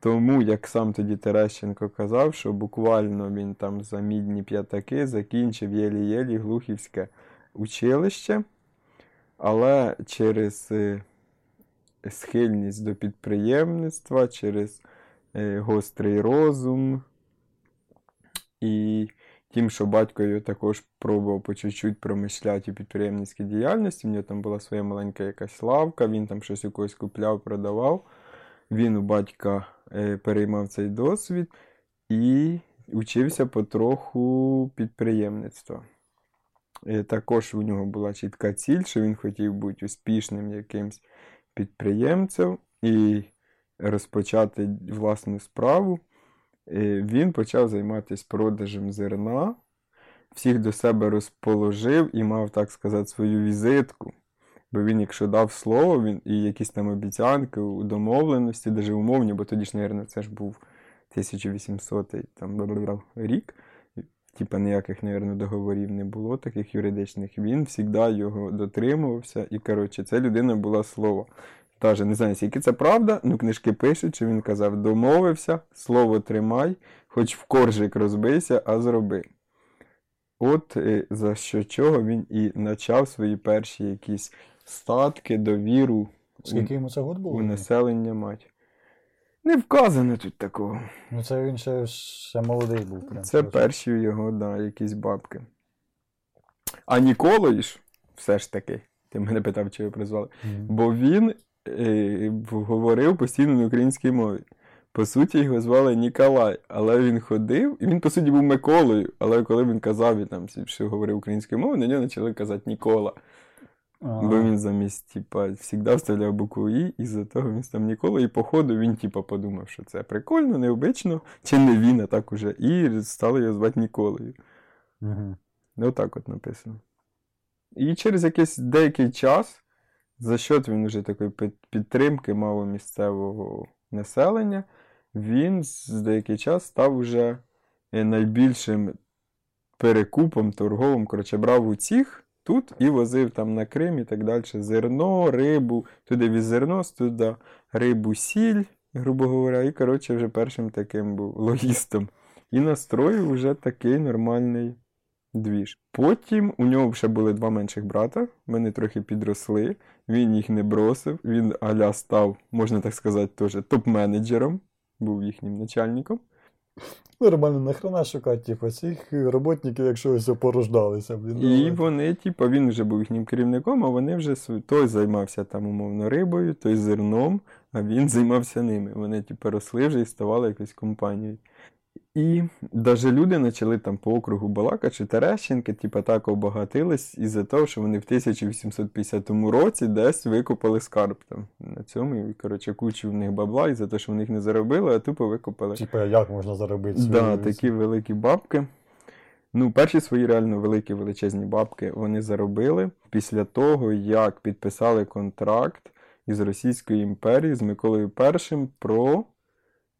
Тому, як сам тоді Терещенко казав, що буквально він там за мідні п'ятаки закінчив єлі-єлі Глухівське училище. Але через е, схильність до підприємництва, через е, гострий розум і тим, що батько його також пробував по чуть-чуть промишляти у підприємницькій діяльності. У нього там була своя маленька якась лавка, він там щось у когось купляв, продавав. Він у батька е, переймав цей досвід і учився потроху підприємництва. Е, Також у нього була чітка ціль, що він хотів бути успішним якимсь підприємцем і розпочати власну справу. Е, Він почав займатися продажем зерна, всіх до себе розположив і мав, так сказати, свою візитку. Бо він, якщо дав слово, він і якісь там обіцянки, домовленості, навіть умовні, бо тоді ж, мабуть, це ж був 1800 там, рік. Типа ніяких, мабуть, договорів не було, таких юридичних. Він завжди його дотримувався. І, коротше, ця людина була слово. Даже не знаю, скільки це правда, ну книжки пишуть, що він казав: домовився, слово тримай, хоч в коржик розбийся, а зроби. От е, за що чого він і почав свої перші якісь статки, довіру Скільки йому це год у населення мать. Не вказано тут такого. Ну це він ще, ще молодий був. Прям, Це перші його, да, якісь бабки. А Ніколої ж, все ж таки, ти мене питав, чи його призвали. Мгм. Бо він е, говорив постійно на українській мові. По суті, його звали Ніколай, але він ходив, і він, по суті, був Миколою. Але коли він казав і там, що говорив українською мовою, на нього почали казати Нікола. Бо він замість, типа, завжди вставляв букву І, і за того він там Нікола. І походу він, типа, подумав, що це прикольно, необично, чи не він, а так уже. І стали його звати Ніколою. Ну, так от написано. І через якийсь деякий час, за счет він вже такої підтримки мало місцевого населення, він з деякий час став уже е, найбільшим перекупом торговим. Коротше, брав у цих тут і возив там на Крим і так далі. Зерно, рибу, туди віз зерно, туди рибу, сіль, грубо говоря, і, коротше, вже першим таким був логістом. І настроїв вже такий нормальний двіж. Потім у нього ще були два менших брата, вони трохи підросли, він їх не бросив, він аля став, можна так сказати, теж топ-менеджером, був їхнім начальником. Нормально, нахрена шукати, типу, цих роботників, якщо ось порождалися, блін. І ну, вони, типу, він вже був їхнім керівником, а вони вже той займався там умовно рибою, той зерном, а він займався ними. Вони, типу, росли вже і ставали якоюсь компанією. І навіть люди почали там по округу балакати, що Терещенки, типу, так обагатились із-за того, що вони в 1850 році десь викопали скарб там на цьому. І, коротше, кучу в них бабла, і за те, що вони їх не заробили, а тупо викопали. Типа, як можна заробити Да, такі великі бабки. Ну, перші свої реально великі величезні бабки вони заробили після того, як підписали контракт із Російською імперією з Миколою І про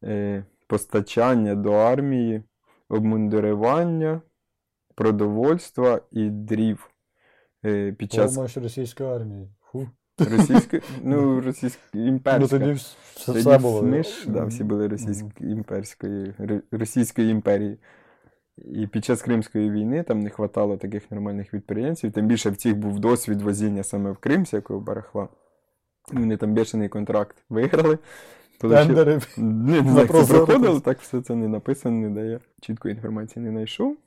е, постачання до армії, обмундирування, продовольства і дрів. Е, під час Думаєш, російської армії. Фу. російської, ну, російської Ну імперської. тоді все, Тоді все було. ж, да, всі були російської імперської, Російської імперії. І під час Кримської війни там не хватало таких нормальних підприємців. Тим більше в цих був досвід возіння саме в Крим, всякого барахла. Вони там бешений контракт виграли. Тендери. Не, не знаю, як це проходило, так все це не написано, не дає. Чіткої інформації не знайшов.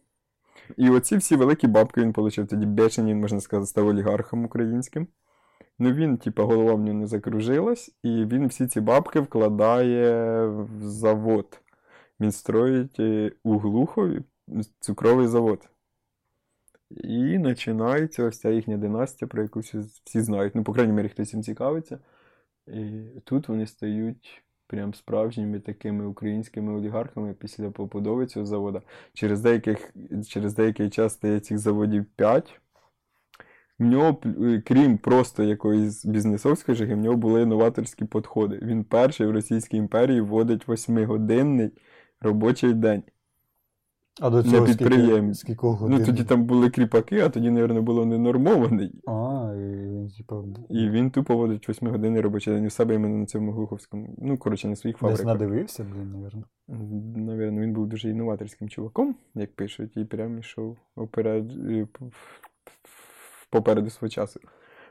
І оці всі великі бабки він отримав тоді бешені, можна сказати, став олігархом українським. Ну він, типа, голова в нього не закружилась, і він всі ці бабки вкладає в завод. Він строїть е, у Глухові цукровий завод. І починається ось ця їхня династія, про яку всі, всі знають. Ну, по крайній мірі, хтось їм цікавиться. І тут вони стають прям справжніми такими українськими олігархами після побудови цього заводу. Через, деяких, через деякий час стає цих заводів 5. В нього, е, крім просто якоїсь бізнесовської жаги, в нього були новаторські підходи. Він перший в Російській імперії вводить 8-годинний робочий день. А до Для цього скільки, підприємців. скільки годин? Ну тоді там були кріпаки, а тоді, мабуть, було ненормований. А, і він, типа, І він тупо водить 8 години робочий день у себе іменно на цьому глуховському. Ну, коротше, на своїх десь фабриках. надивився, блін, навірно. Навірно, він був дуже інноваторським чуваком, як пишуть, і прям ішов оперед... е, попереду свого часу.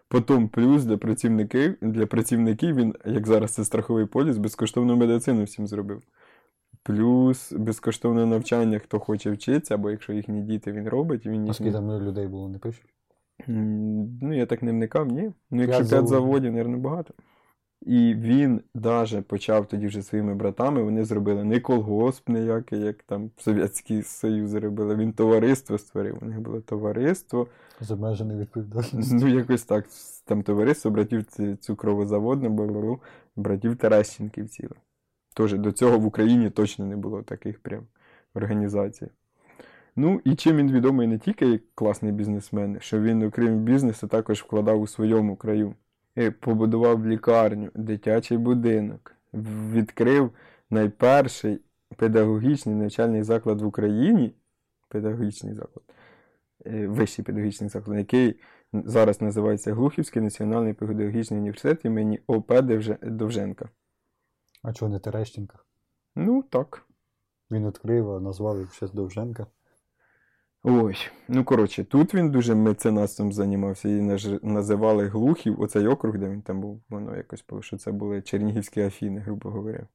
Потім плюс для працівників, для працівників він, як зараз це страховий поліс, безкоштовну медицину всім зробив. Плюс безкоштовне навчання, хто хоче вчитися, або якщо їхні діти він робить, він їх скільки там людей було, не пишуть? Ну, я так не вникав, ні. Ну, якщо П'ять 5 заводів. мабуть, багато. І він даже почав тоді вже своїми братами, вони зробили не колгосп ніякий, як там Совєтський Союз робили. Він товариство створив. У них було товариство. З обмеженою відповідальністю. Ну, якось так. Там товариство братів цукровозаводне було, братів Терещенків ціле. Тож до цього в Україні точно не було таких прям організацій. Ну, і чим він відомий не тільки як класний бізнесмен, що він, окрім бізнесу, також вкладав у своєму краю. І побудував лікарню, дитячий будинок, відкрив найперший педагогічний навчальний заклад в Україні. Педагогічний заклад, е, вищий педагогічний заклад, який зараз називається Глухівський національний педагогічний університет імені ОП Довже- Довженка. А чого не Терещенка? Ну, так. Він відкрив, а назвали ще Довженка. Ой, ну коротше, тут він дуже меценатством займався і наж- називали Глухів, оцей округ, де він там був, воно якось було, що це були Чернігівські Афіни, грубо говоря.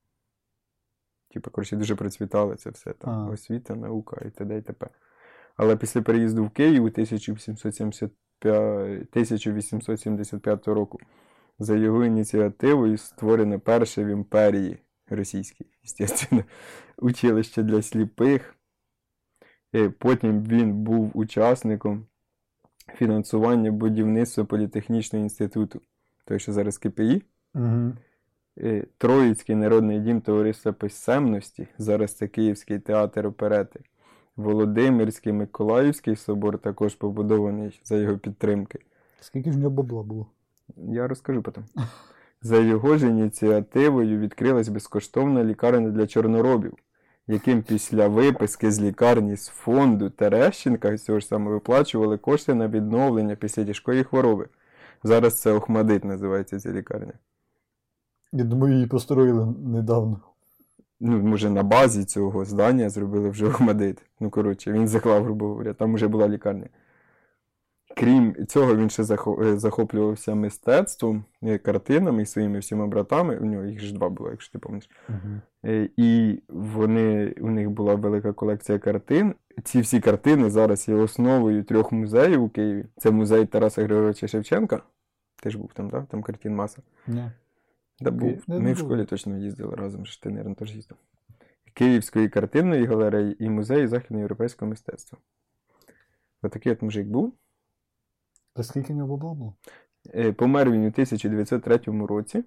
Типу, коротше, дуже процвітало це все там. А. Освіта, наука і т.д. і т.п. Але після переїзду в Київ у 1875, 1875 року за його ініціативою створено перше в імперії російській, звісно, училище для сліпих. Е, Потім він був учасником фінансування будівництва політехнічного інституту, той, що зараз КПІ. Угу. Троїцький народний дім товариства писемності, зараз це Київський театр оперети. Володимирський Миколаївський собор також побудований за його підтримки. Скільки ж в нього бабла було? Я розкажу потім. За його ж ініціативою відкрилась безкоштовна лікарня для чорноробів, яким після виписки з лікарні з фонду Терещенка цього ж саме виплачували кошти на відновлення після тяжкої хвороби. Зараз це Охмадит називається ця лікарня. Я думаю, її построїли недавно. Ну, може, на базі цього здання зробили вже Охмадит. Ну, коротше, він заклав, грубо говоря, там вже була лікарня. Крім цього, він ще е, захоплювався мистецтвом, е, картинами і своїми всіма братами. У нього їх ж два було, якщо ти пам'ятаєш. Е, І вони, у них була велика колекція картин. Ці всі картини зараз є основою трьох музеїв у Києві. Це музей Тараса Григоровича Шевченка. Ти ж був там, так? Там картин маса. Ні. Да, був. Не Ми в був. школі точно їздили разом, що ти, мабуть, теж їздив. Київської картинної галереї і музею західноєвропейського мистецтва. Отакий от мужик був. Та скільки в нього було? Е, Помер він у 1903 році.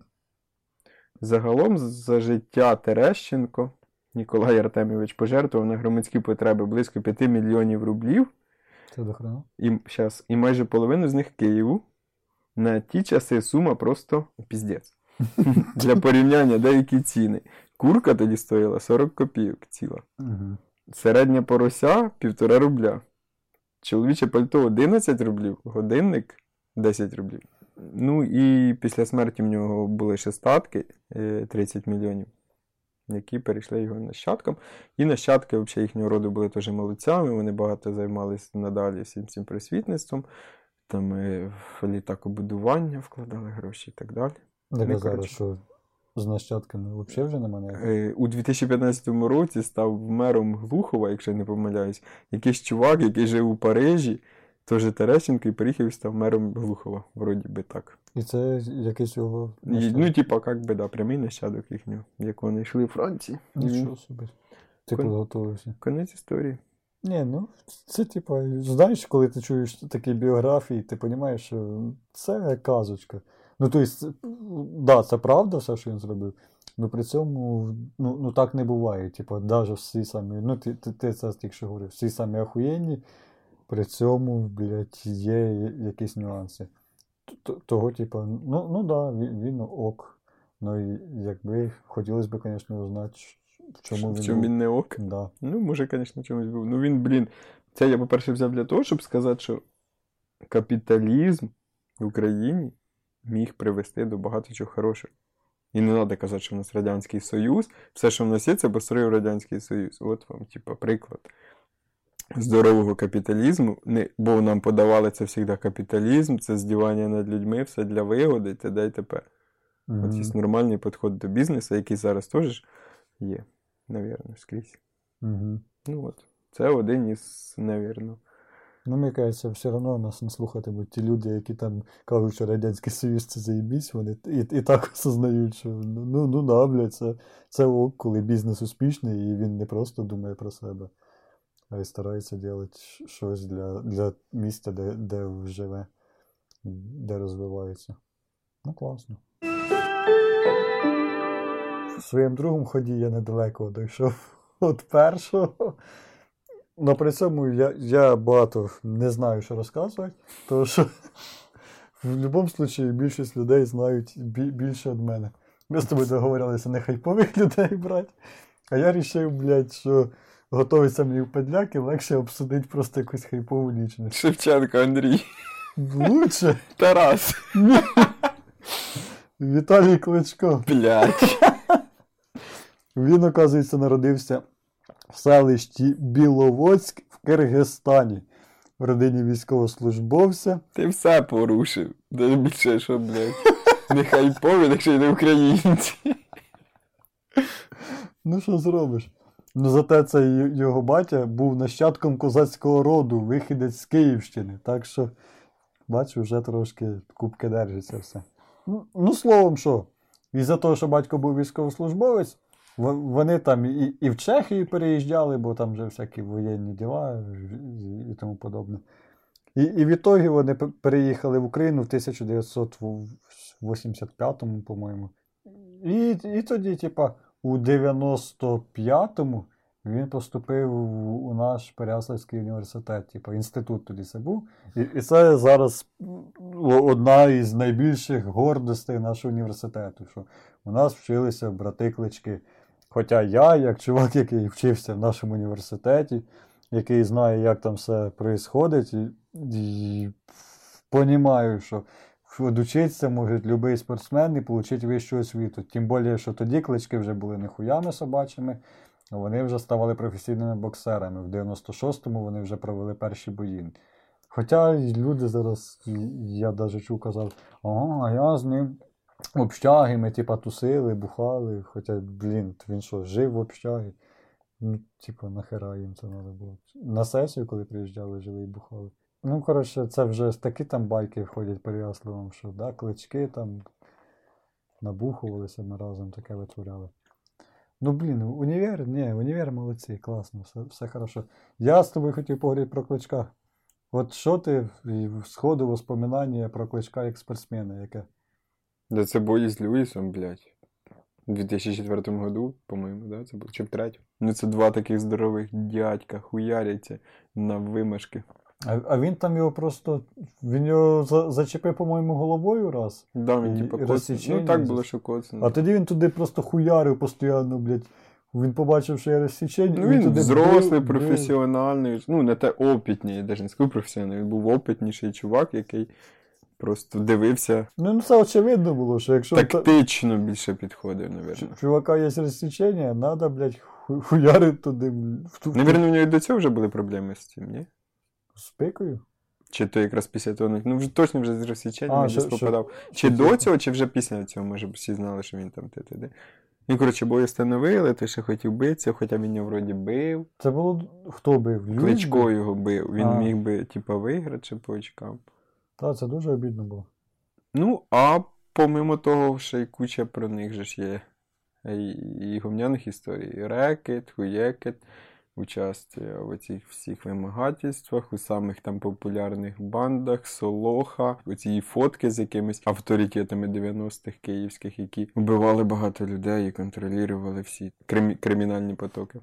Загалом за життя Терещенко Ніколай Артемійович пожертвував на громадські потреби близько 5 мільйонів рублів, Це до хрена? і, щас, і майже половину з них Києву. На ті часи сума просто піздець. Для порівняння деякі ціни. Курка тоді стоїла 40 копійок ціла. Середня порося півтора рубля. Чоловіче пальто 11 рублів, годинник 10 рублів. Ну і після смерті в нього були ще статки е, 30 мільйонів, які перейшли його нащадкам. І нащадки взагалі, їхнього роду були теж молодцями, вони багато займалися надалі всім цим просвітництвом, там е, в літакобудування вкладали гроші і так далі. Так Ну, зараз, що з нащадками взагалі вже нема ніяких? Е, У 2015 році став мером Глухова, якщо я не помиляюсь, якийсь чувак, який жив у Парижі, теж Терещенко, і приїхав і став мером Глухова, вроді би так. І це якийсь його. І, ну, типа, як би, да, прямий нащадок їхнього, як вони йшли у Франції. Нічого собі. Ти Кон- підготовився. Конець історії. Ні, ну це типа, знаєш, коли ти чуєш такі біографії, ти розумієш, що це казочка. Ну, тобто, це- да, це правда, все, що він зробив. Ну при цьому ну, ну так не буває. Типа, навіть всі самі, ну ти, ти, ти це тільки що говорив, всі самі ахуєнні, при цьому, блядь, є якісь нюанси. Того, типа, ну, ну да, він, він ок. Ну і якби хотілося б, звісно, узнати, в чому в він. чому він не ок. Да. Ну, може, звісно, чомусь був. Ну він, блін, це я, по-перше, взяв для того, щоб сказати, що капіталізм в Україні міг привести до багато чого хорошого. І не треба казати, що в нас Радянський Союз. Все, що в нас є, це построїв Радянський Союз. От вам, типа, приклад. здорового капіталізму, не, бо нам подавали це завжди капіталізм, це здівання над людьми, все для вигоди, т.д. і т.п. От є нормальний підход до бізнесу, який зараз теж є, навірно, скрізь. Угу. Ну от, це один із, навірно. Ну, мені кажеться, все одно нас не слухати, бо ті люди, які там кажуть, що Радянський Союз це заєбісь, вони і, і так осознають, що ну, ну, ну да, блядь, це, це ок, коли бізнес успішний, і він не просто думає про себе, а й старається робити щось для, для місця, де, де живе, де розвивається. Ну, класно. В своєму другому ході я недалеко дійшов від першого. Ну, при цьому я, я багато не знаю, що розказувати, тому що в будь-якому випадку більшість людей знають більше від мене. Ми з тобою договорилися не хайпових людей брати, а я вирішив, блядь, що готовиться мені в подляки, легше обсудити просто якусь хайпову лічність. Шевченко Андрій. Лучше Тарас. Віталій Кличко. Блядь. Він, оказується, народився в селищі Біловодськ в Киргизстані в родині військовослужбовця. Ти все порушив. Де більше, що, блядь. Не хайпові, якщо й не українці. Ну, що зробиш? Ну, зате цей його батя був нащадком козацького роду, вихідець з Київщини. Так що, бачу, вже трошки кубки держиться все. Ну, ну словом, що, із-за того, що батько був військовослужбовець, вони там і, і в Чехію переїжджали, бо там вже всякі воєнні діла і, і тому подобне. І, і в ітогі вони переїхали в Україну в 1985-му, по-моєму. І, і тоді, типа, у 95-му він поступив у- наш Переяславський університет, типу, інститут тоді це був. І, і це зараз одна із найбільших гордостей нашого університету, що у нас вчилися брати клички. Хоча я, як чувак, який вчився в нашому університеті, який знає, як там все відбувається, і, і понімаю, що Одучитися може будь-який спортсмен і отримати вищу освіту. Тим більше, що тоді клички вже були не хуями собачими, вони вже ставали професійними боксерами. В 96-му вони вже провели перші бої. Хоча люди зараз, я навіть чув, казав, а я з ним в общагі, ми типа тусили, бухали. Хоча, блін, він що, жив в общагі? Ну, типа, нахера їм це треба було. На сесію, коли приїжджали, жили і бухали. Ну, коротше, це вже такі там байки ходять переясливим, що да, клички там набухувалися ми разом, таке витворяли. Ну, блін, універ, ні, універ молодці, класно, все, все хорошо. Я з тобою хотів поговорити про кличка. От що ти сходу воспоминання про кличка як спортсмена, яке? Да це бої з Льюісом, блядь. У 2004 году, по-моєму, да, це було чи в третьому. Ну це два таких здорових дядька хуяряться на вимашки. А, а він там його просто. Він його за, зачепив, по-моєму, головою раз. Да, він типа коц... Ну так було, що коцано. А тоді він туди просто хуярив постійно, блядь. Він побачив, що є розсічення. Ну він туди взрослий, бив, професіональний, ну не те опитний, я навіть не скажу професіональний, він був опитніший чувак, який просто дивився Ну, ну, це очевидно було, що якщо та- тактично більше підходив, навірно. чувака є розсічення, треба, блядь, ху- хуярити туди Навірно, в нього і до цього вже були проблеми з цим, ні? з пикою. Чи то якраз після того, ну вже точно вже з розсіченням А, десь що- що- попадав. Чи що до цього, чи вже після цього, може, всі знали, що він там т.т.д. І, коротше, бої встановили, той ще хотів битися, хоча він його вроді бив. Це було хто бив? Кличко його бив. Він А. міг би, типа, виграти чи по очкам. Та, це дуже обідно було. Ну, а помимо того, ще й куча про них же ж є і, гумняних історій. Рекет, хуєкет, участь в цих всіх вимагательствах, у самих там популярних бандах, Солоха, оці фотки з якимись авторитетами 90-х київських, які вбивали багато людей і контролювали всі крим- кримінальні потоки.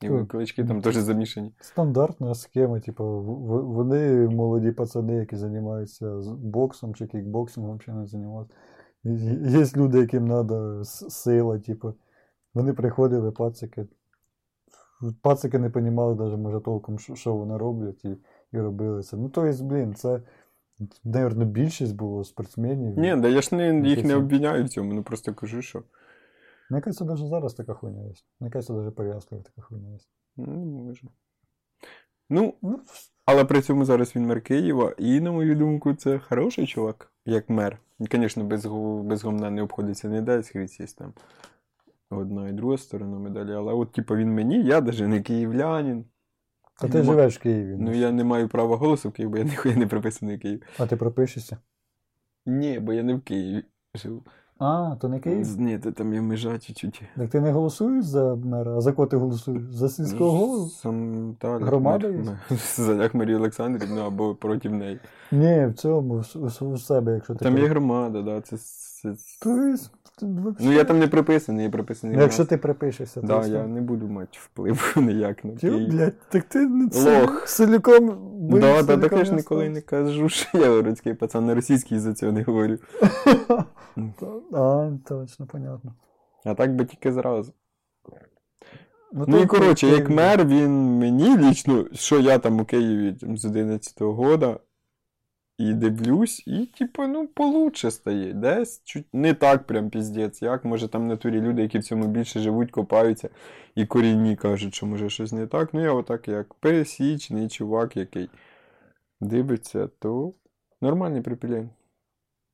І Так. клички там теж замішані. Стандартна схема, типу, вони молоді пацани, які займаються боксом чи кікбоксингом, взагалі не займаються. Є люди, яким треба сила, типу. Вони приходили, пацики. Пацики не розуміли навіть, може, толком, що, що вони роблять, і, і робили це. Ну, тобто, блін, це, мабуть, більшість було спортсменів. Ні, да я ж не, їх не обвиняю в цьому, ну просто кажу, що. Мені кажеться, навіть зараз така хуйня є. Мені кажеться, навіть Переяслав така хуйня є. Ну, може. Ну, Ну, але при цьому зараз він мер Києва, і, на мою думку, це хороший чувак, як мер. Звісно, без, без гомна не обходиться ніде, скрізь є там одна і друга сторона медалі. Але от, типу, він мені, я навіть не київлянин. а ти живеш в Києві. Ну, я не маю права голосу в Києві, бо я ніхуя не приписаний в Київ. А ти пропишешся? Ні, бо я не в Києві живу. А, то не Київ? Ні, то там є межа чуть-чуть. Так ти не голосуєш за мера, а за кого ти голосуєш? За сільського голову? Сам та Громада є? За як Марію Олександрівну або проти неї. Ні, в цьому, в себе, якщо ти. Там є громада, да, це, це... Ну я там не приписаний, я приписаний. Ну, якщо ти припишешся, то Да, все. я не буду мати впливу ніяк на Тю, Київ. блядь, так ти не Лох. Силіком. Да, да, так я ж ніколи не кажу, що я городський пацан на російській за цього не говорю. А, точно, понятно. А так би тільки зразу. Ну то і коротше, як мер, він мені лічно, що я там у Києві там, з 11-го года, і дивлюсь, і типу, ну, получше стає. Десь чуть не так прям піздець. Як може там в натурі люди, які в цьому більше живуть, копаються, і корінні кажуть, що може щось не так. Ну я отак як пересічний чувак, який дивиться, то нормальний припілень.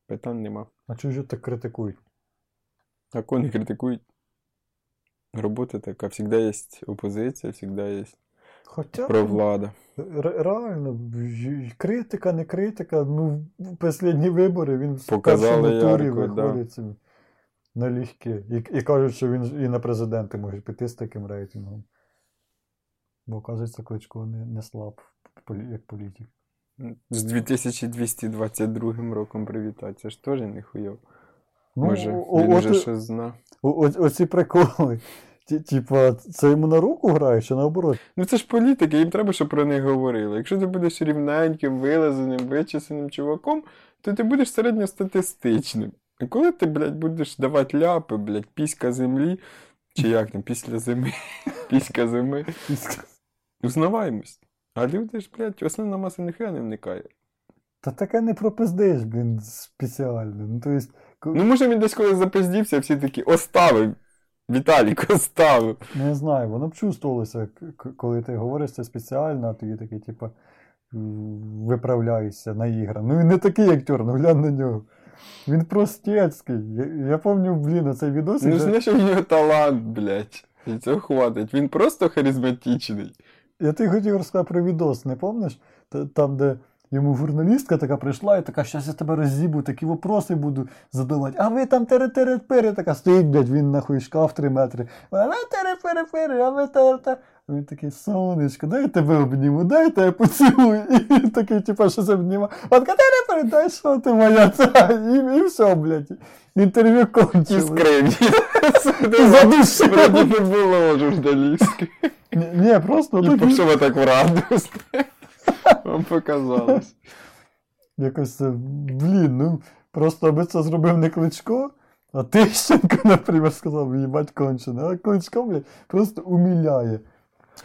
Питань нема. А чого ж так критикують? А кого не критикують? Робота така, завжди є опозиція, завжди є Хоча провлада. ре- реально, критика, не критика, ну, в останні вибори він в Показали першому турі ярко, да. виходить собі налегке. І, і кажуть, що він і на президенти може піти з таким рейтингом. Бо, кажеться, Кличко не, не слаб як політик. З 2222 роком привітати, це ж теж не хуйов. Ну, Може, він вже щось зна. оці приколи. Типа, це йому на руку грає, чи наоборот? Ну це ж політики, їм треба, щоб про них говорили. Якщо ти будеш рівненьким, вилазеним, вичесаним чуваком, то ти будеш середньостатистичним. А коли ти, блядь, будеш давати ляпи, блядь, піська землі, чи як там, після зими, піська зими, узнаваємось. А люди ж, блядь, основна маса ніхуя не вникає. Та таке не пропиздиш, блін, спеціально. Ну, то есть, Ну, може, він десь коли запиздівся, всі такі оставив. Віталік оставив. не знаю, воно б чувствувалося, коли ти говориш це спеціально, а тоді такий, типа, м, виправляєшся наіграно. Ну він не такий актер, ну глянь на нього. Він простецький. Я, я пам'ятаю, блін, оцей відос. Ну, знаєш, у нього талант, блядь. І цього хватить. Він просто харизматичний. Я ти хотів розказати про відос, не пам'ятаєш? Там, де йому журналістка така прийшла і така, щас я тебе роз'їбу, такі вопроси буду задавати. А ви там тере пери така стоїть, блядь, він нахуй шкаф 3 метри. А ви тере пери а ви тере та Він такий, сонечко, дай я тебе обніму, дай я тебе поцілую. І він такий, типа, що це обніма. Вона така, тере дай що ти моя та. І, і все, блядь. Інтерв'ю кончилось. скриві. Задушив. Вроді не було журналістки. Ні, просто І пішов так в радость. Вам показалось. Якось, це, блін, ну просто аби це зробив не Кличко, а Тищенко, наприклад, сказав, їбать кончене. А Кличко, блядь, просто уміляє.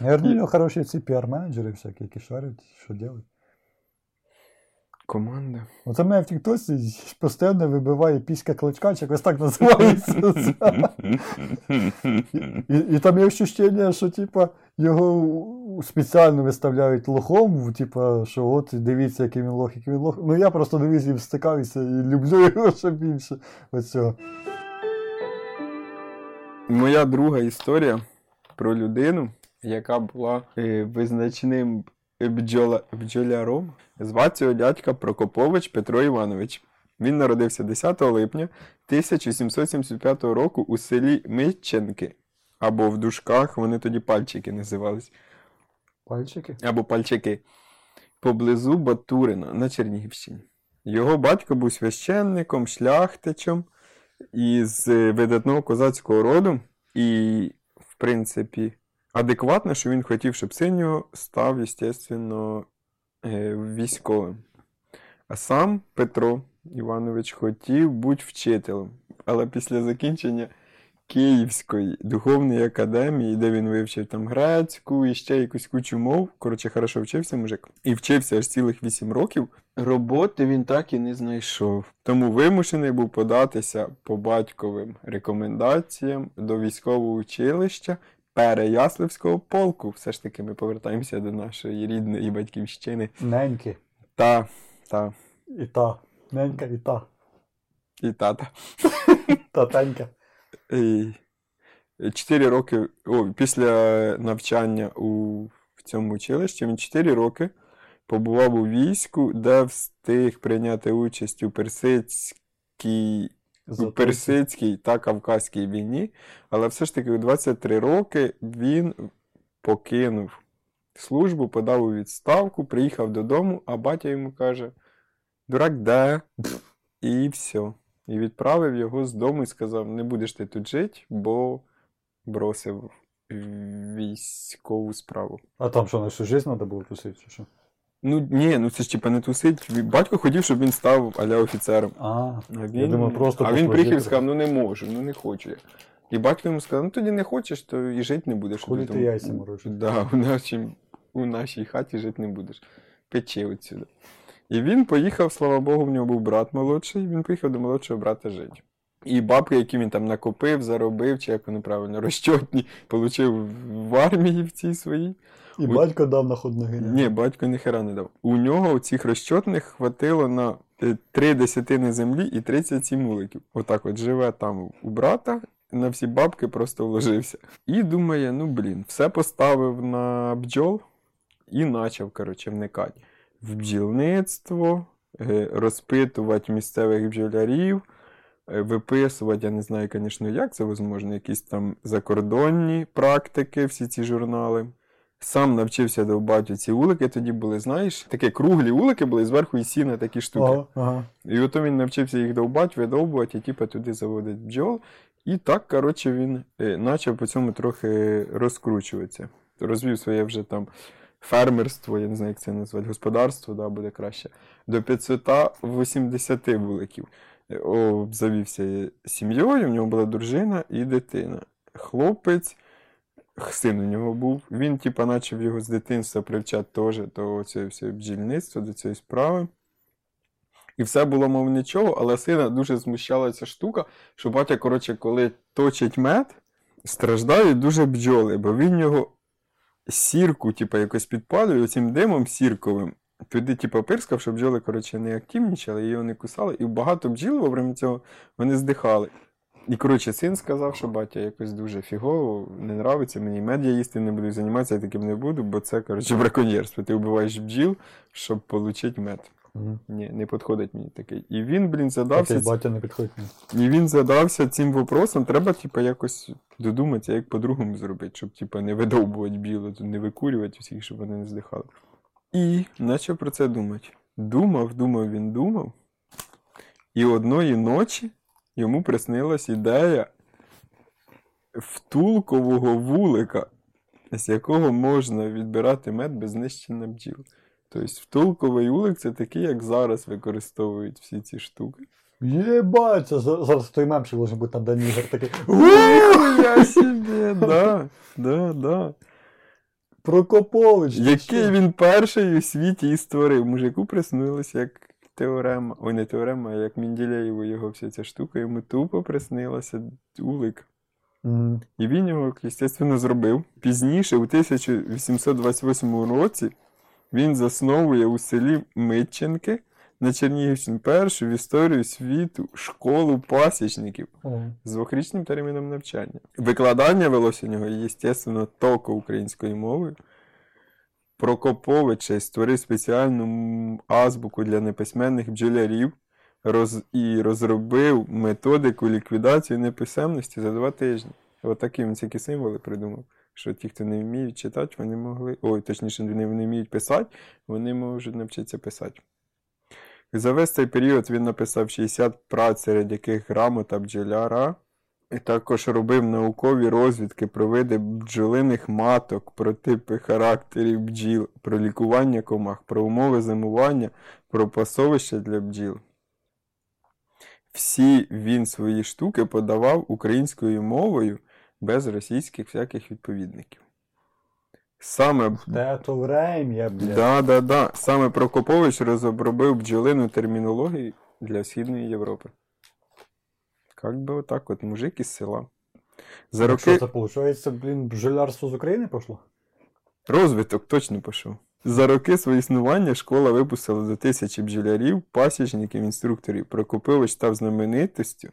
Я у нього хороші ці піар-менеджери всякі, які шарять, що роблять. Команда. Оце мене в Тіктосі постійно вибиває піська кличка, чи якось так називається. І, і там є ощущення, що типа, його спеціально виставляють лохом, типа, що от дивіться, який він лох, який він лох. Ну я просто дивіться і стикаюся і люблю його ще більше. Оцього. Моя друга історія про людину, яка була е, визначним бджола, бджоляром. Звати цього дядька Прокопович Петро Іванович. Він народився 10 липня 1775 року у селі Митченки, або в дужках, вони тоді пальчики називались, Пальчики. або пальчики, поблизу Батурина на Чернігівщині. Його батько був священником, шляхтичем із е, видатного козацького роду, і, в принципі, адекватно, що він хотів, щоб син його став, звісно, військовим. А сам Петро Іванович хотів бути вчителем, але після закінчення Київської духовної академії, де він вивчив там грецьку і ще якусь кучу мов. Коротше, хорошо вчився мужик. І вчився аж цілих 8 років. Роботи він так і не знайшов. Тому вимушений був податися по батьковим рекомендаціям до військового училища Переяславського полку. Все ж таки ми повертаємося до нашої рідної батьківщини. Неньки. Та, та, І та. Ненька і та. і тата. Татенька. І Чотири роки, о, після навчання у в цьому училищі він 4 роки побував у війську, де встиг прийняти участь у персидській, у персидській та Кавказькій війні, але все ж таки у 23 роки він покинув службу, подав у відставку, приїхав додому, а батя йому каже: Дурак, де? І все. І відправив його з дому і сказав: не будеш ти тут жити, бо бросив військову справу. А там що, на всю жизнь треба було тусити, чи що? Ну ні, ну це ж типа не тусить. Батько хотів, щоб він став аля офіцером. А, А він, я думаю, просто а він приїхав і сказав, ну не можу, ну не хочу я. І батько йому сказав, ну тоді не хочеш, то і жити не будеш. Хулі ти яйця морочиш? Да, у, нашій, у нашій хаті жити не будеш. Печи отсюди. І він поїхав, слава Богу, в нього був брат молодший, він поїхав до молодшого брата жити. І бабки, які він там накопив, заробив, чи як вони правильно, розчотні, отримав в армії в цій своїй. І Ой. батько дав на ходноги. Ні, батько ніхера не дав. У нього цих розчотних хватило на е, три десятини землі і 37 муликів. Отак от живе там у брата, на всі бабки просто вложився. І думає, ну блін, все поставив на бджол і почав, коротше, вникати в бджільництво, е, розпитувати місцевих бджолярів, е, виписувати, я не знаю, звісно, як це можливо, якісь там закордонні практики, всі ці журнали. Сам навчився довбати ці улики, тоді були, знаєш, такі круглі улики були, зверху і сіна такі штуки. Ага, ага. І ото він навчився їх довбати, видовбувати, і типу, туди заводить бджол. І так, коротше, він е, почав по цьому трохи розкручуватися. Розвів своє вже там фермерство, я не знаю, як це назвати, господарство, да, буде краще, до 580 вуликів. Обзавівся сім'єю, в нього була дружина і дитина. Хлопець, син у нього був. Він, типа, почав його з дитинства привчати теж до цього бджільництва, до цієї справи. І все було, мов нічого, але сина дуже змущала ця штука, що батя, коротше, коли точить мед, страждають дуже бджоли, бо він його сірку, типу, якось підпалюю цим димом сірковим. Туди, типу, пирскав, щоб бджоли, коротше, не активнічали, її не кусали, і багато бджіл время цього вони здихали. І, коротше, син сказав, що батя якось дуже фігово, не нравиться мені мед я їсти не буду, займатися я таким не буду, бо це, коротше, браконьєрство. Ти вбиваєш бджіл, щоб отримати мед. Мгм. Ні, не підходить мені такий. І він, блін, Такий задався. батя не підходить. мені. І він задався цим вопросом. Треба, типа, якось додуматися, як по-другому зробити, щоб, типа, не видовбувати біло, не викурювати всіх, щоб вони не здихали. І почав про це думати. Думав, думав, він думав. І одної ночі йому приснилась ідея втулкового вулика, з якого можна відбирати мед без знищення бджіл. Тобто втулковий вулик це такий, як зараз використовують всі ці штуки. Єбать, це зараз той мем ще може бути на Дані Ігор такий. Я собі, да, да, да. Прокопович. Який він перший у світі і створив. Мужику приснилося як теорема. Ой, не теорема, а як Менділеєву його вся ця штука, йому тупо приснилося улик. І він його, звісно, зробив. Пізніше, у 1828 році, він засновує у селі Митченки на Чернігівщині першу в історію світу школу пасічників з двохрічним терміном навчання. Викладання велося у нього, звісно, токо українською мовою. Прокопович створив спеціальну азбуку для неписьменних бджолярів роз... і розробив методику ліквідації неписемності за два тижні. Отакі він всякі символи придумав. Що ті, хто не вміють читати, вони могли. Ой, точніше, вони не вміють писати, вони можуть навчитися писати. За весь цей період він написав 60 праць, серед яких грамота бджоляра, і також робив наукові розвідки про види бджолиних маток, про типи характерів бджіл, про лікування комах, про умови зимування, про пасовище для бджіл. Всі він свої штуки подавав українською мовою без російських всяких відповідників. Саме Те то врем'я, блядь. Да, да, да. Саме Прокопович розробив бджолину термінологію для Східної Європи. Как би отак от, мужик із села. За Так Що це виходить, блін, бджолярство з України пішло? розвиток точно пішов. За роки свого існування школа випустила до тисячі бджолярів, пасічників, інструкторів. Прокопилович став знаменитістю.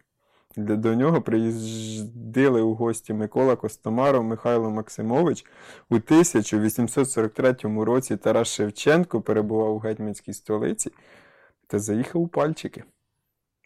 До нього приїздили у гості Микола Костомаров, Михайло Максимович. У 1843 році Тарас Шевченко перебував у гетьманській столиці та заїхав у пальчики.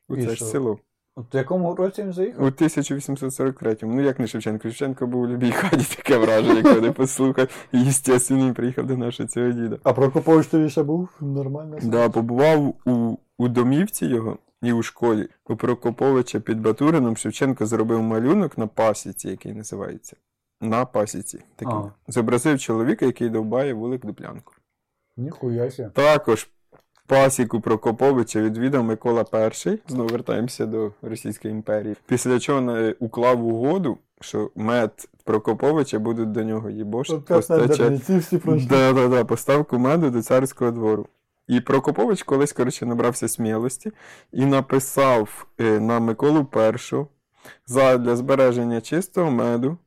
У це ж село. От в якому році він заїхав? У 1843-му. Ну як не Шевченко? Шевченко був у любій хаті таке враження, коли послухав. І, естественно, він приїхав до нашого цього діда. А Прокопович тоді ще був нормально? Да, побував у, у домівці його і у школі. У Прокоповича під Батурином Шевченко зробив малюнок на пасіці, який називається. На пасіці. Такий. А. Зобразив чоловіка, який довбає вулик дуплянку. Ніхуя ся. Також пасіку Прокоповича відвідав Микола І. Знову вертаємося до Російської імперії. Після чого уклав угоду, що мед Прокоповича будуть до нього їбош Опять постачати. Да, да, да, поставку меду до царського двору. І Прокопович колись, коротше, набрався смілості і написав е, на Миколу І для збереження чистого меду.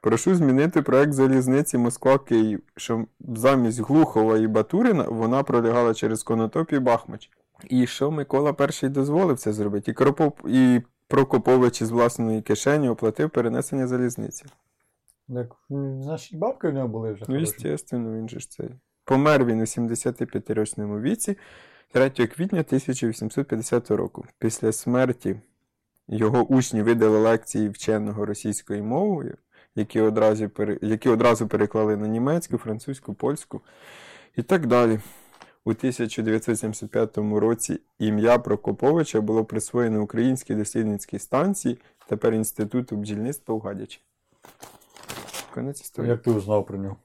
Прошу змінити проект залізниці Москва-Київ, щоб замість Глухова і Батурина вона пролягала через Конотоп і Бахмач. І що Микола І дозволив це зробити? І, Кропоп... і Прокопович із власної кишені оплатив перенесення залізниці. Так, значить, бабки в нього були вже. Ну, естественно, він же ж цей. Помер він у 75-річному віці 3 квітня 1850 року. Після смерті його учні видали лекції вченого російською мовою, які одразу, які одразу переклали на німецьку, французьку, польську і так далі. У 1975 році ім'я Прокоповича було присвоєно Українській дослідницькій станції, тепер Інституту бджільництва у Гадячі. Конець історії. Як ти узнав про нього?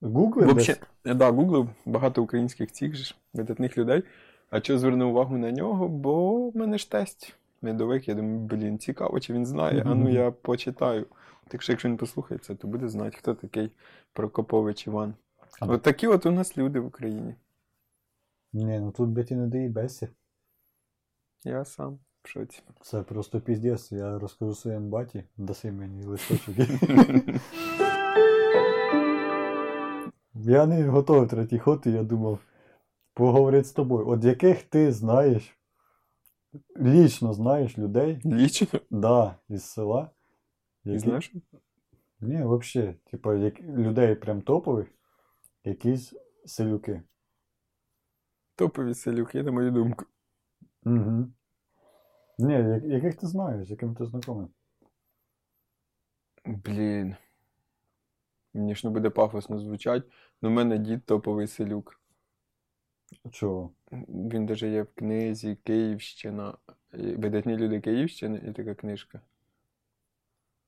Гугли Вообще, десь? да, гуглив багато українських цих ж видатних людей. А чого звернув увагу на нього? Бо в мене ж тесть медовик. Я думаю, блін, цікаво, чи він знає. А ну я почитаю. Так що, якщо він послухає це, то буде знати, хто такий Прокопович Іван. А От такі от у нас люди в Україні. Ні, ну тут би ті не доїбешся. Я сам в шоці. Це просто піздець. Я розкажу своєму баті, даси мені листочок. Я не готовий третій ход, і я думав поговорити з тобою. От яких ти знаєш, лічно знаєш людей, Лічно. да, із села. Які- знаєш? Ні, взагалі, типа, як, людей прям топових, якісь селюки. Топові селюки, на мою думку. Угу. Ні, яких ти знаєш, з яким ти знайомий? Блін. Мені ж не буде пафосно звучать, але в мене дід топовий селюк. Чого? Він даже є в книзі Київщина. Видатні люди Київщини і така книжка.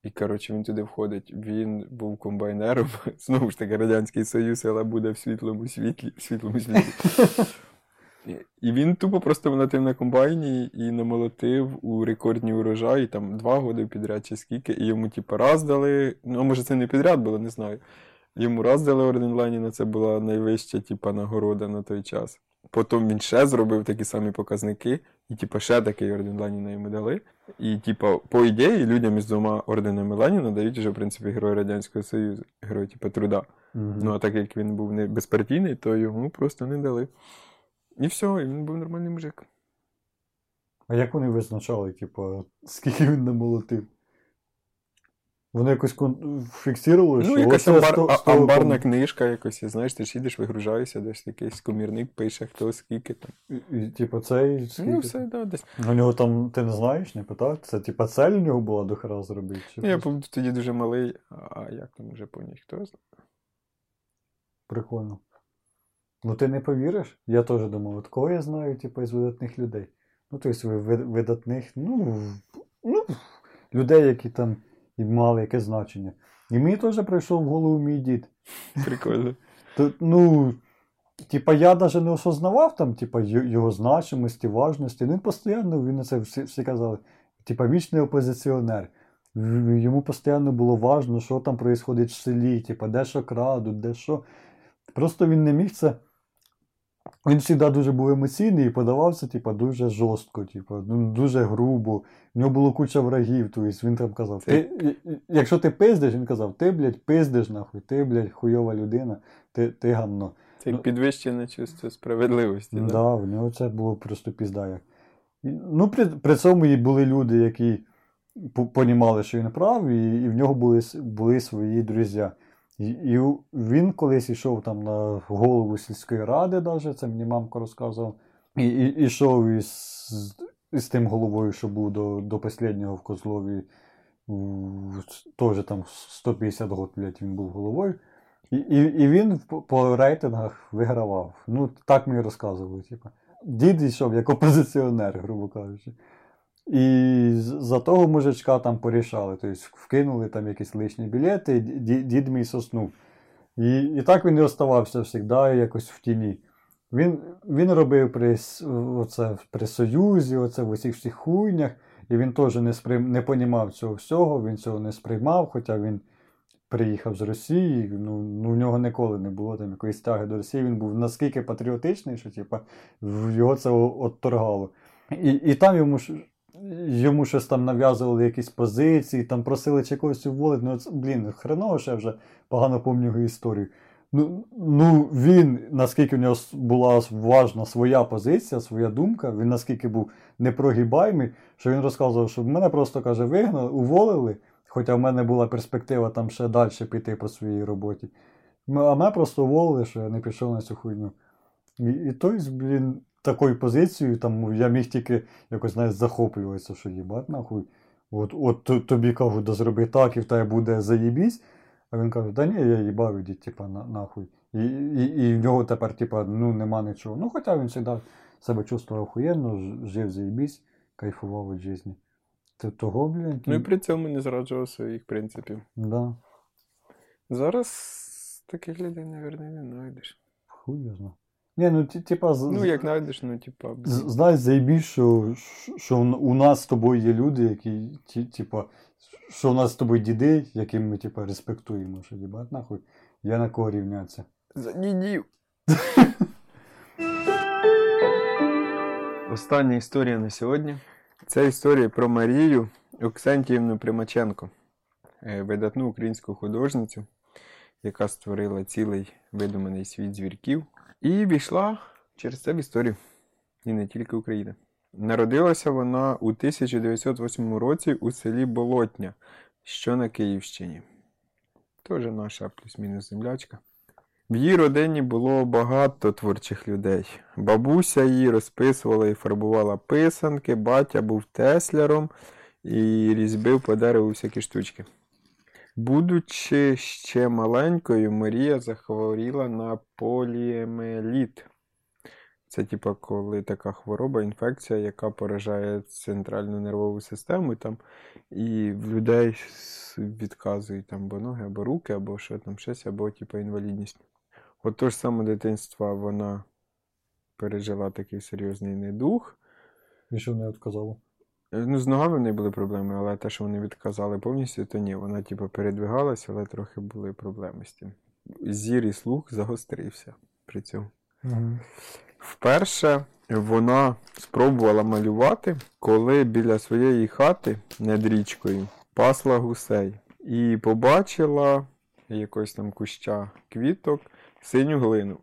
І, коротше, він туди входить. Він був комбайнером. Знову ж таки, Радянський Союз, але буде в світлому світлі. В світлому світлі. І- він тупо просто внатив на комбайні і намолотив у рекордні урожаї, там два роки підряд чи скільки, і йому, типу, раз дали. Ну, а може, це не підряд було, не знаю. Йому раз дали орден Леніна, це була найвища, типу, нагорода на той час. Потім він ще зробив такі самі показники, і, типу, ще такий орден Леніна йому дали. І, типу, по ідеї, людям із двома орденами Леніна дають вже, в принципі, Герой Радянського Союзу, герой, типу, труда. Мгм. Ну, а так як він був не безпартійний, то йому просто не дали. І все, і він був нормальний мужик. А як вони визначали, типу, скільки він намолотив? Вони якось кон... фіксували, Ну, що якась оце амбар, сто- а- амбарна книжка якось, і знаєш, ти ж їдеш, вигружаєшся, десь якийсь комірник пише, хто скільки там. І, і, типу, цей скільки? Ну, все, да, десь. У нього там, ти не знаєш, не питав? Це типа цель у нього була до хера зробити? Чи Ну, я просто був тоді дуже малий, а як там вже понять, хто знає. Прикольно. Ну ти не повіриш? Я теж думав, от кого я знаю, типу, із видатних людей. Ну, тобто ви- ви- видатних, ну, ну, людей, які там і мали якесь значення. І мені теж прийшов в голову мій дід. Прикольно. То, ну, типа, я навіть не осознавав там, типа, його значимості, важності. Він постійно, він це всі, всі казали, типа, вічний опозиціонер. Йому постійно було важно, що там відбувається в селі, типа, де що крадуть, де що. Просто він не міг це він завжди дуже був емоційний і подавався, типу, дуже жорстко, типу, ну, дуже грубо. В нього було куча врагів, тобто він там казав, ти, якщо ти пиздиш, він казав, ти, блядь, пиздиш нахуй, ти, блядь, хуйова людина, ти, ти гамно. Це як Ну, підвищене чувство справедливості. Да, Да? в нього це було просто пізда як. Ну, при, при цьому і були люди, які по- понімали, що він прав, і, і в нього були, були свої друзі. І, він колись йшов там на голову сільської ради, даже, це мені мамка розказувала. І, і, ішов із, із тим головою, що був до, до останнього в Козлові. Теж там 150 років, блядь, він був головою. І, і, і він по рейтингах вигравав. Ну, так мені розказували. Типу. Дід йшов як опозиціонер, грубо кажучи. І за того мужичка там порішали. Тобто вкинули там якісь лишні білети, дід мій соснув. І, і так він і оставався завжди якось в тіні. Він, він робив при, оце, при Союзі, оце в усіх всіх хуйнях, і він теж не, сприйм, не понімав цього всього, він цього не сприймав, хоча він приїхав з Росії, ну, ну в нього ніколи не було там якоїсь тяги до Росії. Він був наскільки патріотичний, що типа, його це отторгало. І, і там йому ж. Йому щось там нав'язували якісь позиції, там просили чи когось уволити. Ну, блін, хреново ще вже погано його історію. Ну, ну, він, наскільки в нього була важна своя позиція, своя думка, він наскільки був непрогибаємий, що він розказував, що мене просто каже, вигнали, уволили, хоча в мене була перспектива там ще далі піти по своїй роботі. А мене просто уволили, що я не пішов на цю хуйню. І, і той, блін, такою позицією, там я міг тільки якось знаєш, захоплюватися, що їбать нахуй. От, от тобі кажуть, да зроби так, і в тебе буде заєбісь. А він каже, да ні, я їбав, ідіть, типа, на, нахуй. І, і, і в нього тепер, типа, ну, нема нічого. Ну, хоча він завжди себе чувствував охуєнно, жив заєбісь, кайфував від життя. Ти того, блін, Ну і при цьому не зраджував своїх принципів. да, Зараз таких людей, мабуть, не знайдеш. хуй я знаю. Ні, ну, ті- типа, Ну, як знайдеш, ну, типа. Знаєш, заєбісь, що, що у нас з тобою є люди, які, ті, типа, що у нас з тобою діди, яким ми, типа, респектуємо, що їбать нахуй, я на кого рівнятися. За дідів. Остання історія на сьогодні. Це історія про Марію Оксентіївну Примаченко, е, видатну українську художницю, яка створила цілий видуманий світ звірків, і війшла через це в історію. І не тільки Україна. Народилася вона у 1908 році у селі Болотня, що на Київщині. Теж наша плюс-мінус землячка. В її родині було багато творчих людей. Бабуся її розписувала і фарбувала писанки, батя був тесляром і різьбив по дереву всякі штучки. Будучи ще маленькою, Марія захворіла на поліемеліт. Це, типа, коли така хвороба, інфекція, яка поражає центральну нервову систему, там, і в людей відказують або ноги, або руки, або що там щось, або типа інвалідність. От то ж саме дитинства вона пережила такий серйозний недух. І що не відказало? Е, Ну, з ногами в неї були проблеми, але те, що вони відказали повністю, то ні. Вона, типу, передвигалася, але трохи були проблеми з тим. Зір і слух загострився при цьому. Угу. Вперше вона спробувала малювати, коли біля своєї хати над річкою пасла гусей. І побачила якогось там куща квіток синю глину.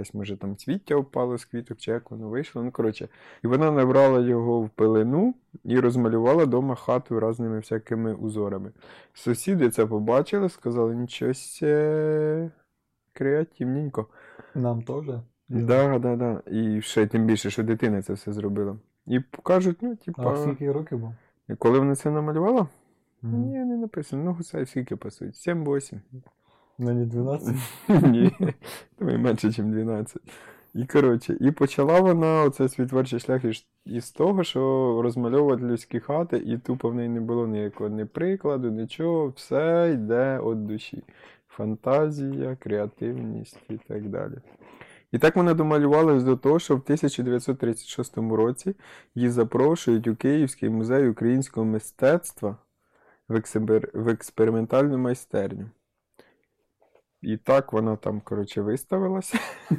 Десь, може, там цвіття впало з квіток, чи як воно вийшло. Ну, коротше. І вона набрала його в пилину і розмалювала дома хату різними всякими узорами. Сусіди це побачили, сказали, нічого креативненько. Нам теж? Да, да, да. І ще тим більше, що дитина це все зробила. І кажуть, ну, А типа, скільки років був? коли вона це намалювала? Мгм. Ні, не написано. Ну, гусей скільки пасують? 7-8. Мені 12. Ні, думаю, менше, ніж 12. І коротше, і почала вона оце свій творчий шлях із, того, що розмальовувати людські хати, і тупо в неї не було ніякого ні прикладу, нічого, все йде від душі. Фантазія, креативність і так далі. І так вона домалювалась до того, що в 1936 році її запрошують у Київський музей українського мистецтва в експериментальну майстерню. І так вона там, коротше, виставилася.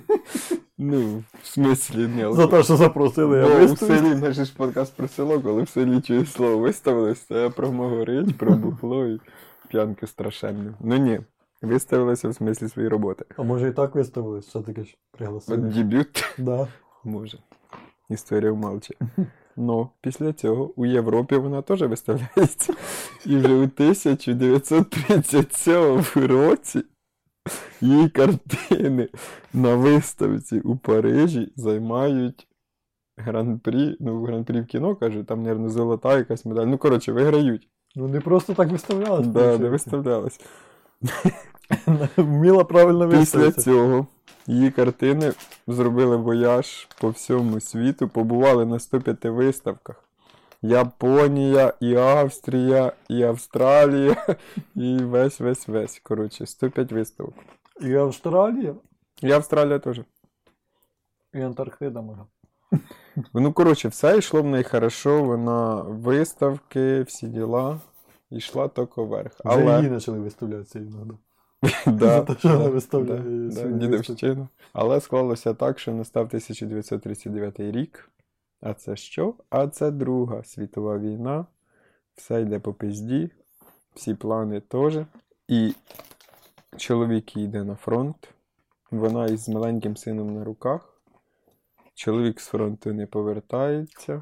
Ну, в смислі, не За те, що запросили, я Бо в селі наш ж подкаст про село, коли в селі чує слово виставилось, це про могорить, про бухло і п'янки страшенні. Ну ні, виставилися в смислі своєї роботи. А може і так виставили, що таке ж пригласили. дебют Да. може. Історія вмалче. Ну, після цього у Європі вона теж виставляється. І вже у 1937 році її картини на виставці у Парижі займають гран-прі. Ну, гран-прі в кіно кажуть, там, мабуть, золота якась медаль. Ну, коротше, виграють. Ну не просто так виставлялись. Да, не виставлялись. Вміла правильно Після цього її картини зробили вояж по всьому світу, побували на 105 виставках. Японія, і Австрія, і Австралія, і весь весь весь. Коротше, 105 виставок. І Австралія, І Австралія теж. і Антарктида може. Ну, коротше, все йшло в неї хорошо, вона виставки, всі діла. Йшла тільки вверх. Вже її Але почали виставлятися іноді. Да, За те, що вона виставляє свої виставки. дідовщину. Але склалося так, що настав 1939 рік. А це що? А це Друга світова війна. Все йде по пизді, всі плани теж. І чоловік йде на фронт. Вона із маленьким сином на руках. Чоловік з фронту не повертається.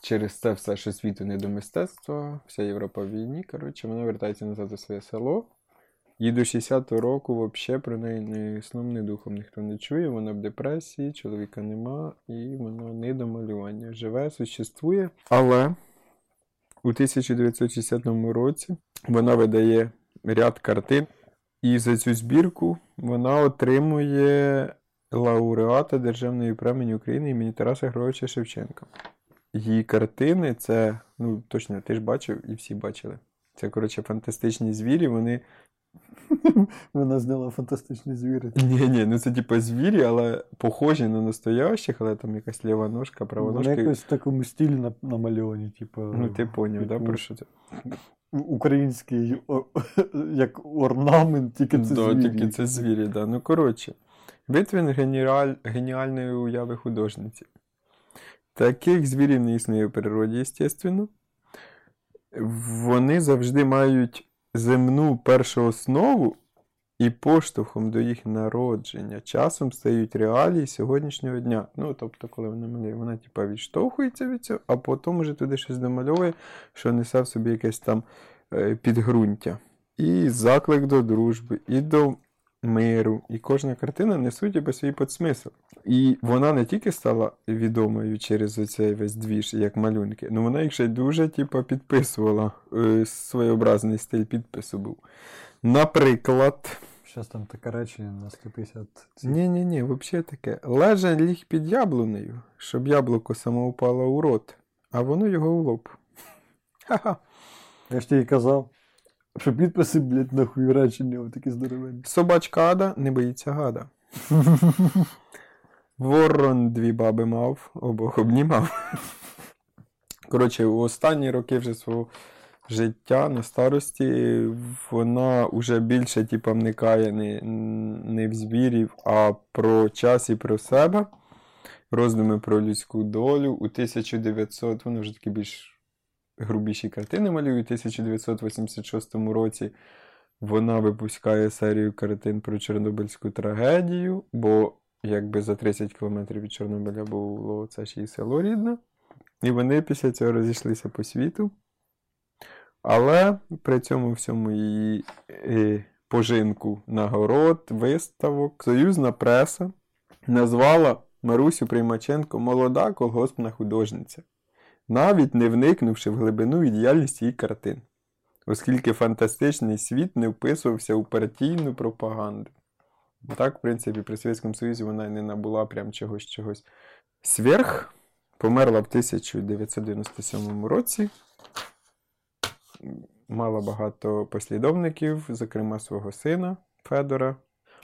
Через це все, що світу не до мистецтва, вся Європа в війні. Коротше, вона вертається назад у своє село. І до 60-го року взагалі про неї ні сном, духом ніхто не чує. Вона в депресії, чоловіка нема, і вона не до малювання. Живе, существує. Але у 1960 році вона видає ряд картин, і за цю збірку вона отримує лауреата Державної премії України імені Тараса Григоровича Шевченка. Її картини це, ну точно, ти ж бачив і всі бачили. Це, коротше, фантастичні звірі, вони Вона зняла фантастичні звіри. Ні, ні, ну це типу звірі, але похожі на настоящих, але там якась ліва ножка, права Вони якось в такому стилі на- намальовані, типу. Ну, ти поняв, типу, про що це? Український як орнамент, тільки це да, звірі. тільки це звірі, да. Ну, коротше, витвін геніаль... геніальної уяви художниці. Таких звірів не існує в природі, звісно. Вони завжди мають земну першу основу і поштовхом до їх народження часом стають реалії сьогоднішнього дня. Ну, тобто, коли вона малює, вона типа відштовхується від цього, а потім уже туди щось домальовує, що несе в собі якесь там е, підґрунтя. І заклик до дружби, і до миру. І кожна картина несуть ніби свій подсмисл. І вона не тільки стала відомою через оцей весь двіж, як малюнки, ну вона їх ще й дуже типу, підписувала. Е, своєобразний стиль підпису був. Наприклад. Зараз там таке речення на 150. Ні, ні, ні, взагалі таке. Лежа ліг під яблунею, щоб яблуко само упало у рот, а воно його у лоб. Ха-ха. Я ж тобі казав, що підписи, блядь, нахуй речення такі здоровенні. Собачка Ада не боїться гада. Ворон дві баби мав, обох обнімав. Коротше, у останні роки вже свого життя на старості вона вже більше типу, вникає не, не в звірів, а про час і про себе. Роздуми про людську долю. У 1900, вона вже такі більш грубіші картини малює. У 1986 році вона випускає серію картин про Чорнобильську трагедію, бо якби за 30 кілометрів від Чорнобиля було це ж її село рідне. І вони після цього розійшлися по світу. Але при цьому всьому її е, пожинку нагород, виставок, союзна преса назвала Марусю Приймаченко молода колгоспна художниця, навіть не вникнувши в глибину і діяльність її картин, оскільки фантастичний світ не вписувався у партійну пропаганду. Так, в принципі, при Совєтському Союзі вона й не набула прям чогось чогось. Сверх померла в 1997 році. Мала багато послідовників, зокрема свого сина Федора.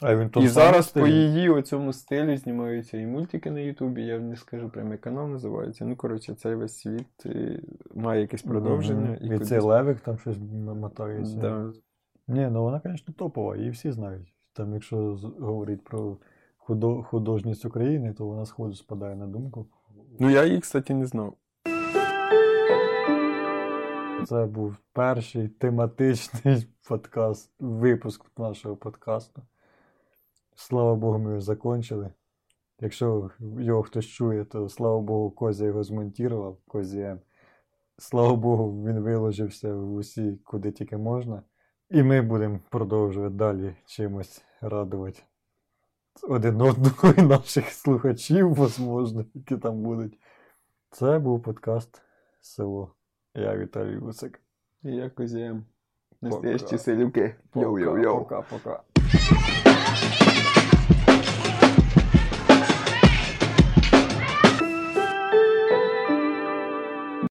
А він І зараз по її оцьому стилі знімаються і мультики на Ютубі. Я не скажу прямо, як канал називається. Ну, коротше, цей весь світ е, має якесь продовження. І, кудись- цей левик там щось мотається. Да. Ні, ну вона, звісно, топова, її всі знають. там, якщо говорити про худо, художність України, то вона сходу спадає на думку. Ну я її, кстати, не знав. Це був перший тематичний подкаст, випуск нашого подкасту. Слава Богу, ми його закончили. Якщо його хтось чує, то слава Богу, Козя його змонтував, Козі М. Слава Богу, він виложився в усі, куди тільки можна. І ми будемо продовжувати далі чимось радувати один одного і наших слухачів, можливо, які там будуть. Це був подкаст Село. Я Віталій Гусик. І я козієм. Настоящі селюки. Пока, пока.